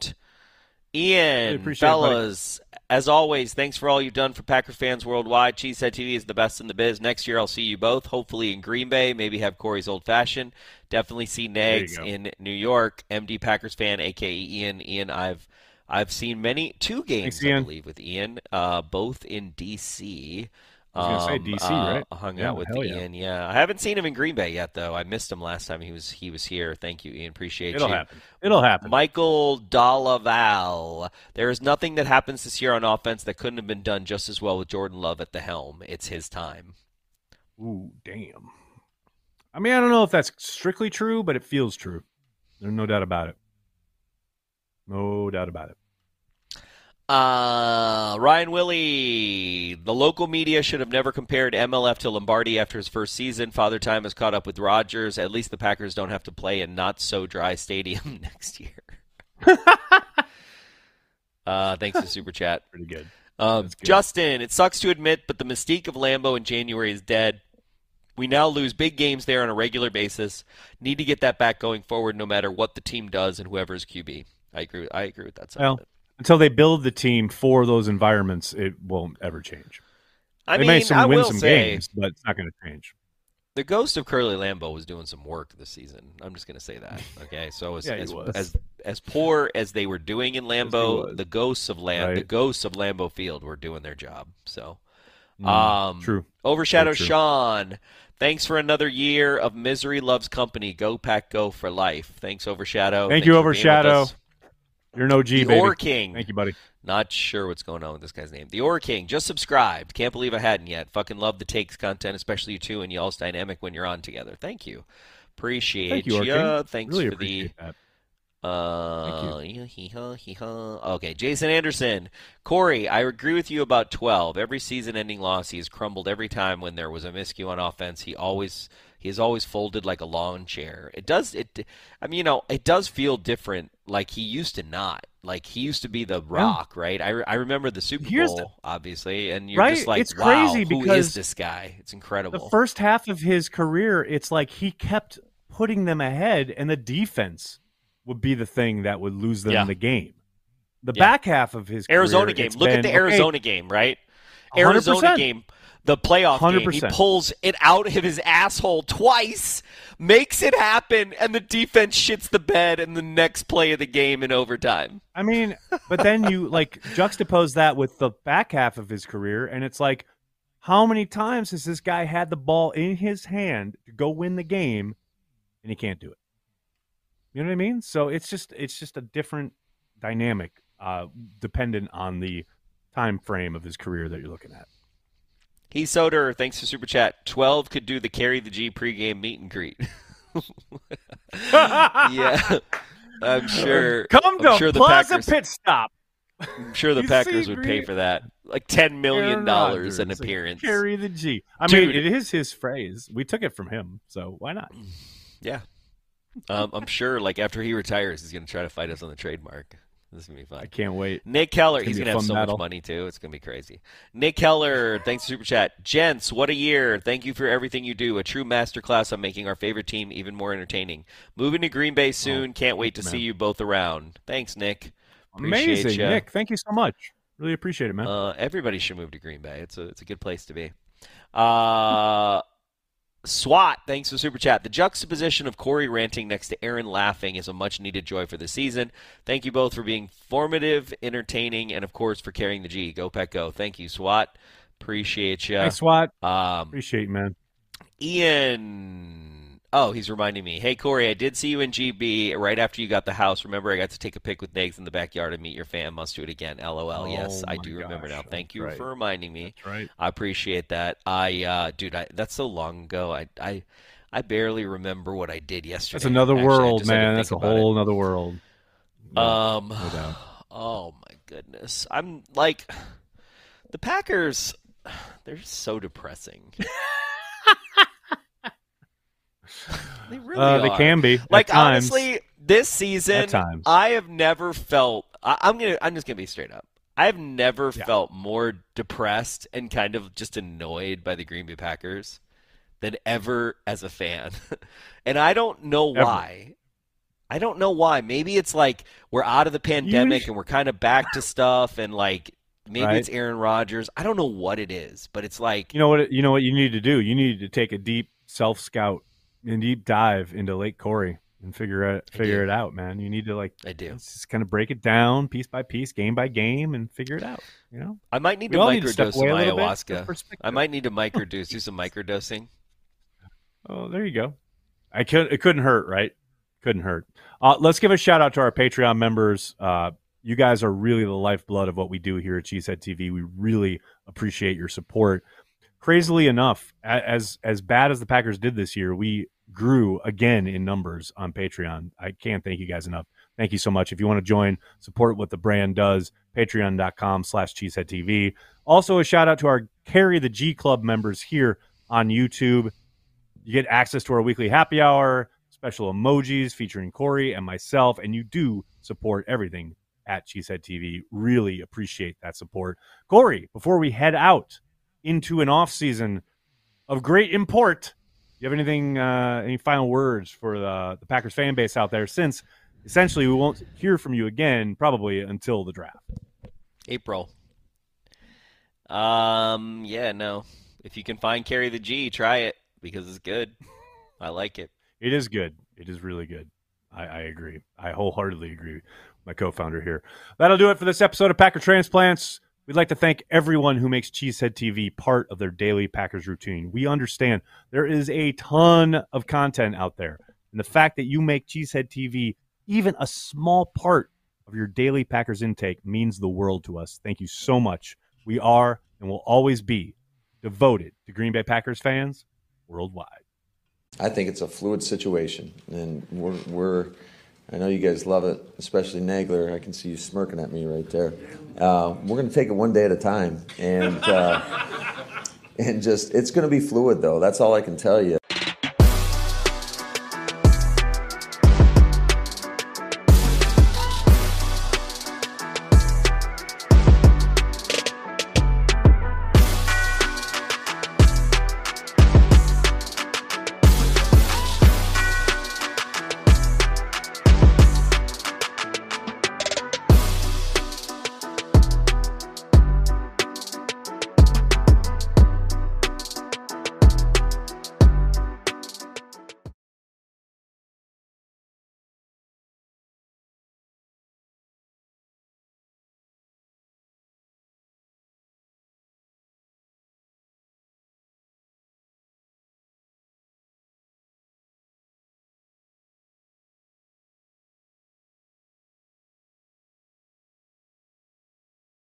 Ian, it, fellas, as always, thanks for all you've done for Packer fans worldwide. Cheesehead TV is the best in the biz. Next year, I'll see you both, hopefully in Green Bay. Maybe have Corey's old fashioned. Definitely see Nags in New York. MD Packers fan, aka Ian. Ian, I've I've seen many two games, Thanks, I believe, with Ian, uh, both in DC. I was gonna say Um, DC, uh, right? Hung Yeah, out with hell yeah. Ian. Yeah, I haven't seen him in Green Bay yet, though. I missed him last time he was he was here. Thank you, Ian. Appreciate It'll you. happen. It'll happen. Michael Dalaval. There is nothing that happens this year on offense that couldn't have been done just as well with Jordan Love at the helm. It's his time. Ooh, damn. I mean, I don't know if that's strictly true, but it feels true. There's no doubt about it. No doubt about it. Uh, Ryan Willie. The local media should have never compared MLF to Lombardi after his first season. Father Time has caught up with Rodgers. At least the Packers don't have to play in not so dry stadium next year. uh, thanks for super chat. Pretty good. Um, good. Justin, it sucks to admit, but the mystique of Lambeau in January is dead. We now lose big games there on a regular basis. Need to get that back going forward, no matter what the team does and whoever's QB. I agree. I agree with that. Well, sentiment. Until they build the team for those environments, it won't ever change. I they mean, may some, I win will some say games, but it's not going to change. the ghost of Curly Lambeau was doing some work this season. I'm just going to say that. Okay, so as Yeah, as, was. as as poor as they were doing in Lambeau, was. the ghosts of Lam- the ghosts of Lambeau Field were doing their job. So. Mm, Um, true. Overshadow true. Sean. Thanks for another year of misery loves company. Go pack, go for life. Thanks, Overshadow. Thank Thanks you, for being with Overshadow. You're an OG, The baby. Or King. Thank you, buddy. Not sure what's going on with this guy's name. The Or King just subscribed. Can't believe I hadn't yet. Fucking love the takes content, especially you two and y'all's dynamic when you're on together. Thank you. Appreciate Thank you. King. Thanks really for the that. uh, hee-haw, hee-haw. Okay, Jason Anderson. Corey, I agree with you about 12. Every season-ending loss, he has crumbled every time when there was a miscue on offense. He always he is always folded like a lawn chair. It does it I mean, you know, it does feel different like he used to not. Like he used to be the rock, right? I, re- I remember the Super Here's Bowl, the- obviously, and you're Right? just like, It's wow, crazy who because is this guy? It's incredible. The first half of his career, it's like he kept putting them ahead, and the defense would be the thing that would lose them Yeah. the game. The Yeah. back half of his Arizona career, game. Look at been, the okay, Arizona game, right? Arizona 100%. game, the playoff game. He pulls it out of his asshole twice, makes it happen, and the defense shits the bed in the next play of the game in overtime. I mean, but then you like juxtapose that with the back half of his career, and it's like, how many times has this guy had the ball in his hand to go win the game, and he can't do it? You know what I mean? So it's just it's just a different dynamic, uh, dependent on the time frame of his career that you're looking at. He Soder, thanks for super chat. Twelve could do the carry the G pregame meet and greet. yeah, I'm sure. Come I'm to sure the Plaza Packers. Pit Stop. I'm sure the Packers would pay for that, like ten million Aaron dollars an Rodgers, like, appearance. Carry the G. I Dude. mean, it is his phrase. We took it from him, so why not? Yeah. Um, I'm sure, like after he retires, he's gonna try to fight us on the trademark. This is gonna be fun. I can't wait. Nick Keller, he's gonna be gonna have so battle. much money too. It's gonna be crazy. Nick Keller, thanks for super chat. Gents, what a year! Thank you for everything you do. A true masterclass on making our favorite team even more entertaining. Moving to Green Bay soon. Can't wait to thanks, see you both around. Thanks, Nick. Appreciate Amazing, ya. Nick. Thank you so much. Really appreciate it, man. Uh, everybody should move to Green Bay. It's a it's a good place to be. Uh, SWAT, thanks for super chat. The juxtaposition of Corey ranting next to Aaron laughing is a much needed joy for the season. Thank you both for being formative, entertaining, and of course for carrying the G. Go Pet Go. Thank you, SWAT. Appreciate you. Thanks, SWAT. Um, Appreciate you, man. Ian. Oh, he's reminding me. Hey, Corey, I did see you in GB right after you got the house. Remember, I got to take a pic with Nags in the backyard and meet your fam. Must do it again. LOL. yes, Oh I my do remember now. Thank that's you right. for reminding me. That's right. I appreciate that. I, uh, dude, I, that's so long ago. I, I, I barely remember what I did yesterday. That's another Actually, world, just man. That's a it. whole another world. Um, no doubt. oh my goodness, I'm like, the Packers. They're so depressing. they really Uh, they can be. Like times. honestly, this season, I have never felt. I, I'm gonna. I'm just gonna be straight up. I have never Yeah. felt more depressed and kind of just annoyed by the Green Bay Packers than ever as a fan, and I don't know Ever. why. I don't know why. Maybe it's like we're out of the pandemic and we're kind of back to stuff, and like maybe Right. it's Aaron Rodgers. I don't know what it is, but it's like You know what? You know what you need to do. You need to take a deep self scout and deep dive into Lake Corey and figure it figure it out, man. You need to like I do. just kind of break it down piece by piece, game by game, and figure it out. You know, I might need We to all need to microdose some a little bit for ayahuasca. I might need to microdose, do some microdosing. Oh, there you go. I could. It couldn't hurt, right? Couldn't hurt. Uh, let's give a shout out to our Patreon members. Uh, you guys are really the lifeblood of what we do here at Cheesehead TV. We really appreciate your support. Crazily enough, as as bad as the Packers did this year, we grew again in numbers on Patreon. I can't thank you guys enough. Thank you so much. If you want to join, support what the brand does, patreon.com slash cheesehead TV. Also, a shout out to our Carry the G Club members here on YouTube. You get access to our weekly happy hour, special emojis featuring Corey and myself, and you do support everything at Cheesehead TV. Really appreciate that support. Corey, before we head out into an off season of great import, you have anything, uh, any final words for the, the Packers fan base out there? Since essentially we won't hear from you again probably until the draft. April. Um, yeah, no. If you can find carry the G, try it because it's good. I like it. It is good. It is really good. I, I agree. I wholeheartedly agree. with My co-founder here. That'll do it for this episode of Packer Transplants. We'd like to thank everyone who makes Cheesehead TV part of their daily Packers routine. We understand there is a ton of content out there, and the fact that you make Cheesehead TV even a small part of your daily Packers intake means the world to us. Thank you so much. We are and will always be devoted to Green Bay Packers fans worldwide. I think it's a fluid situation, and we're, we're I know you guys love it, especially Nagler. I can see you smirking at me right there. Uh, we're going to take it one day at a time, and uh, and just it's going to be fluid, though. That's all I can tell you.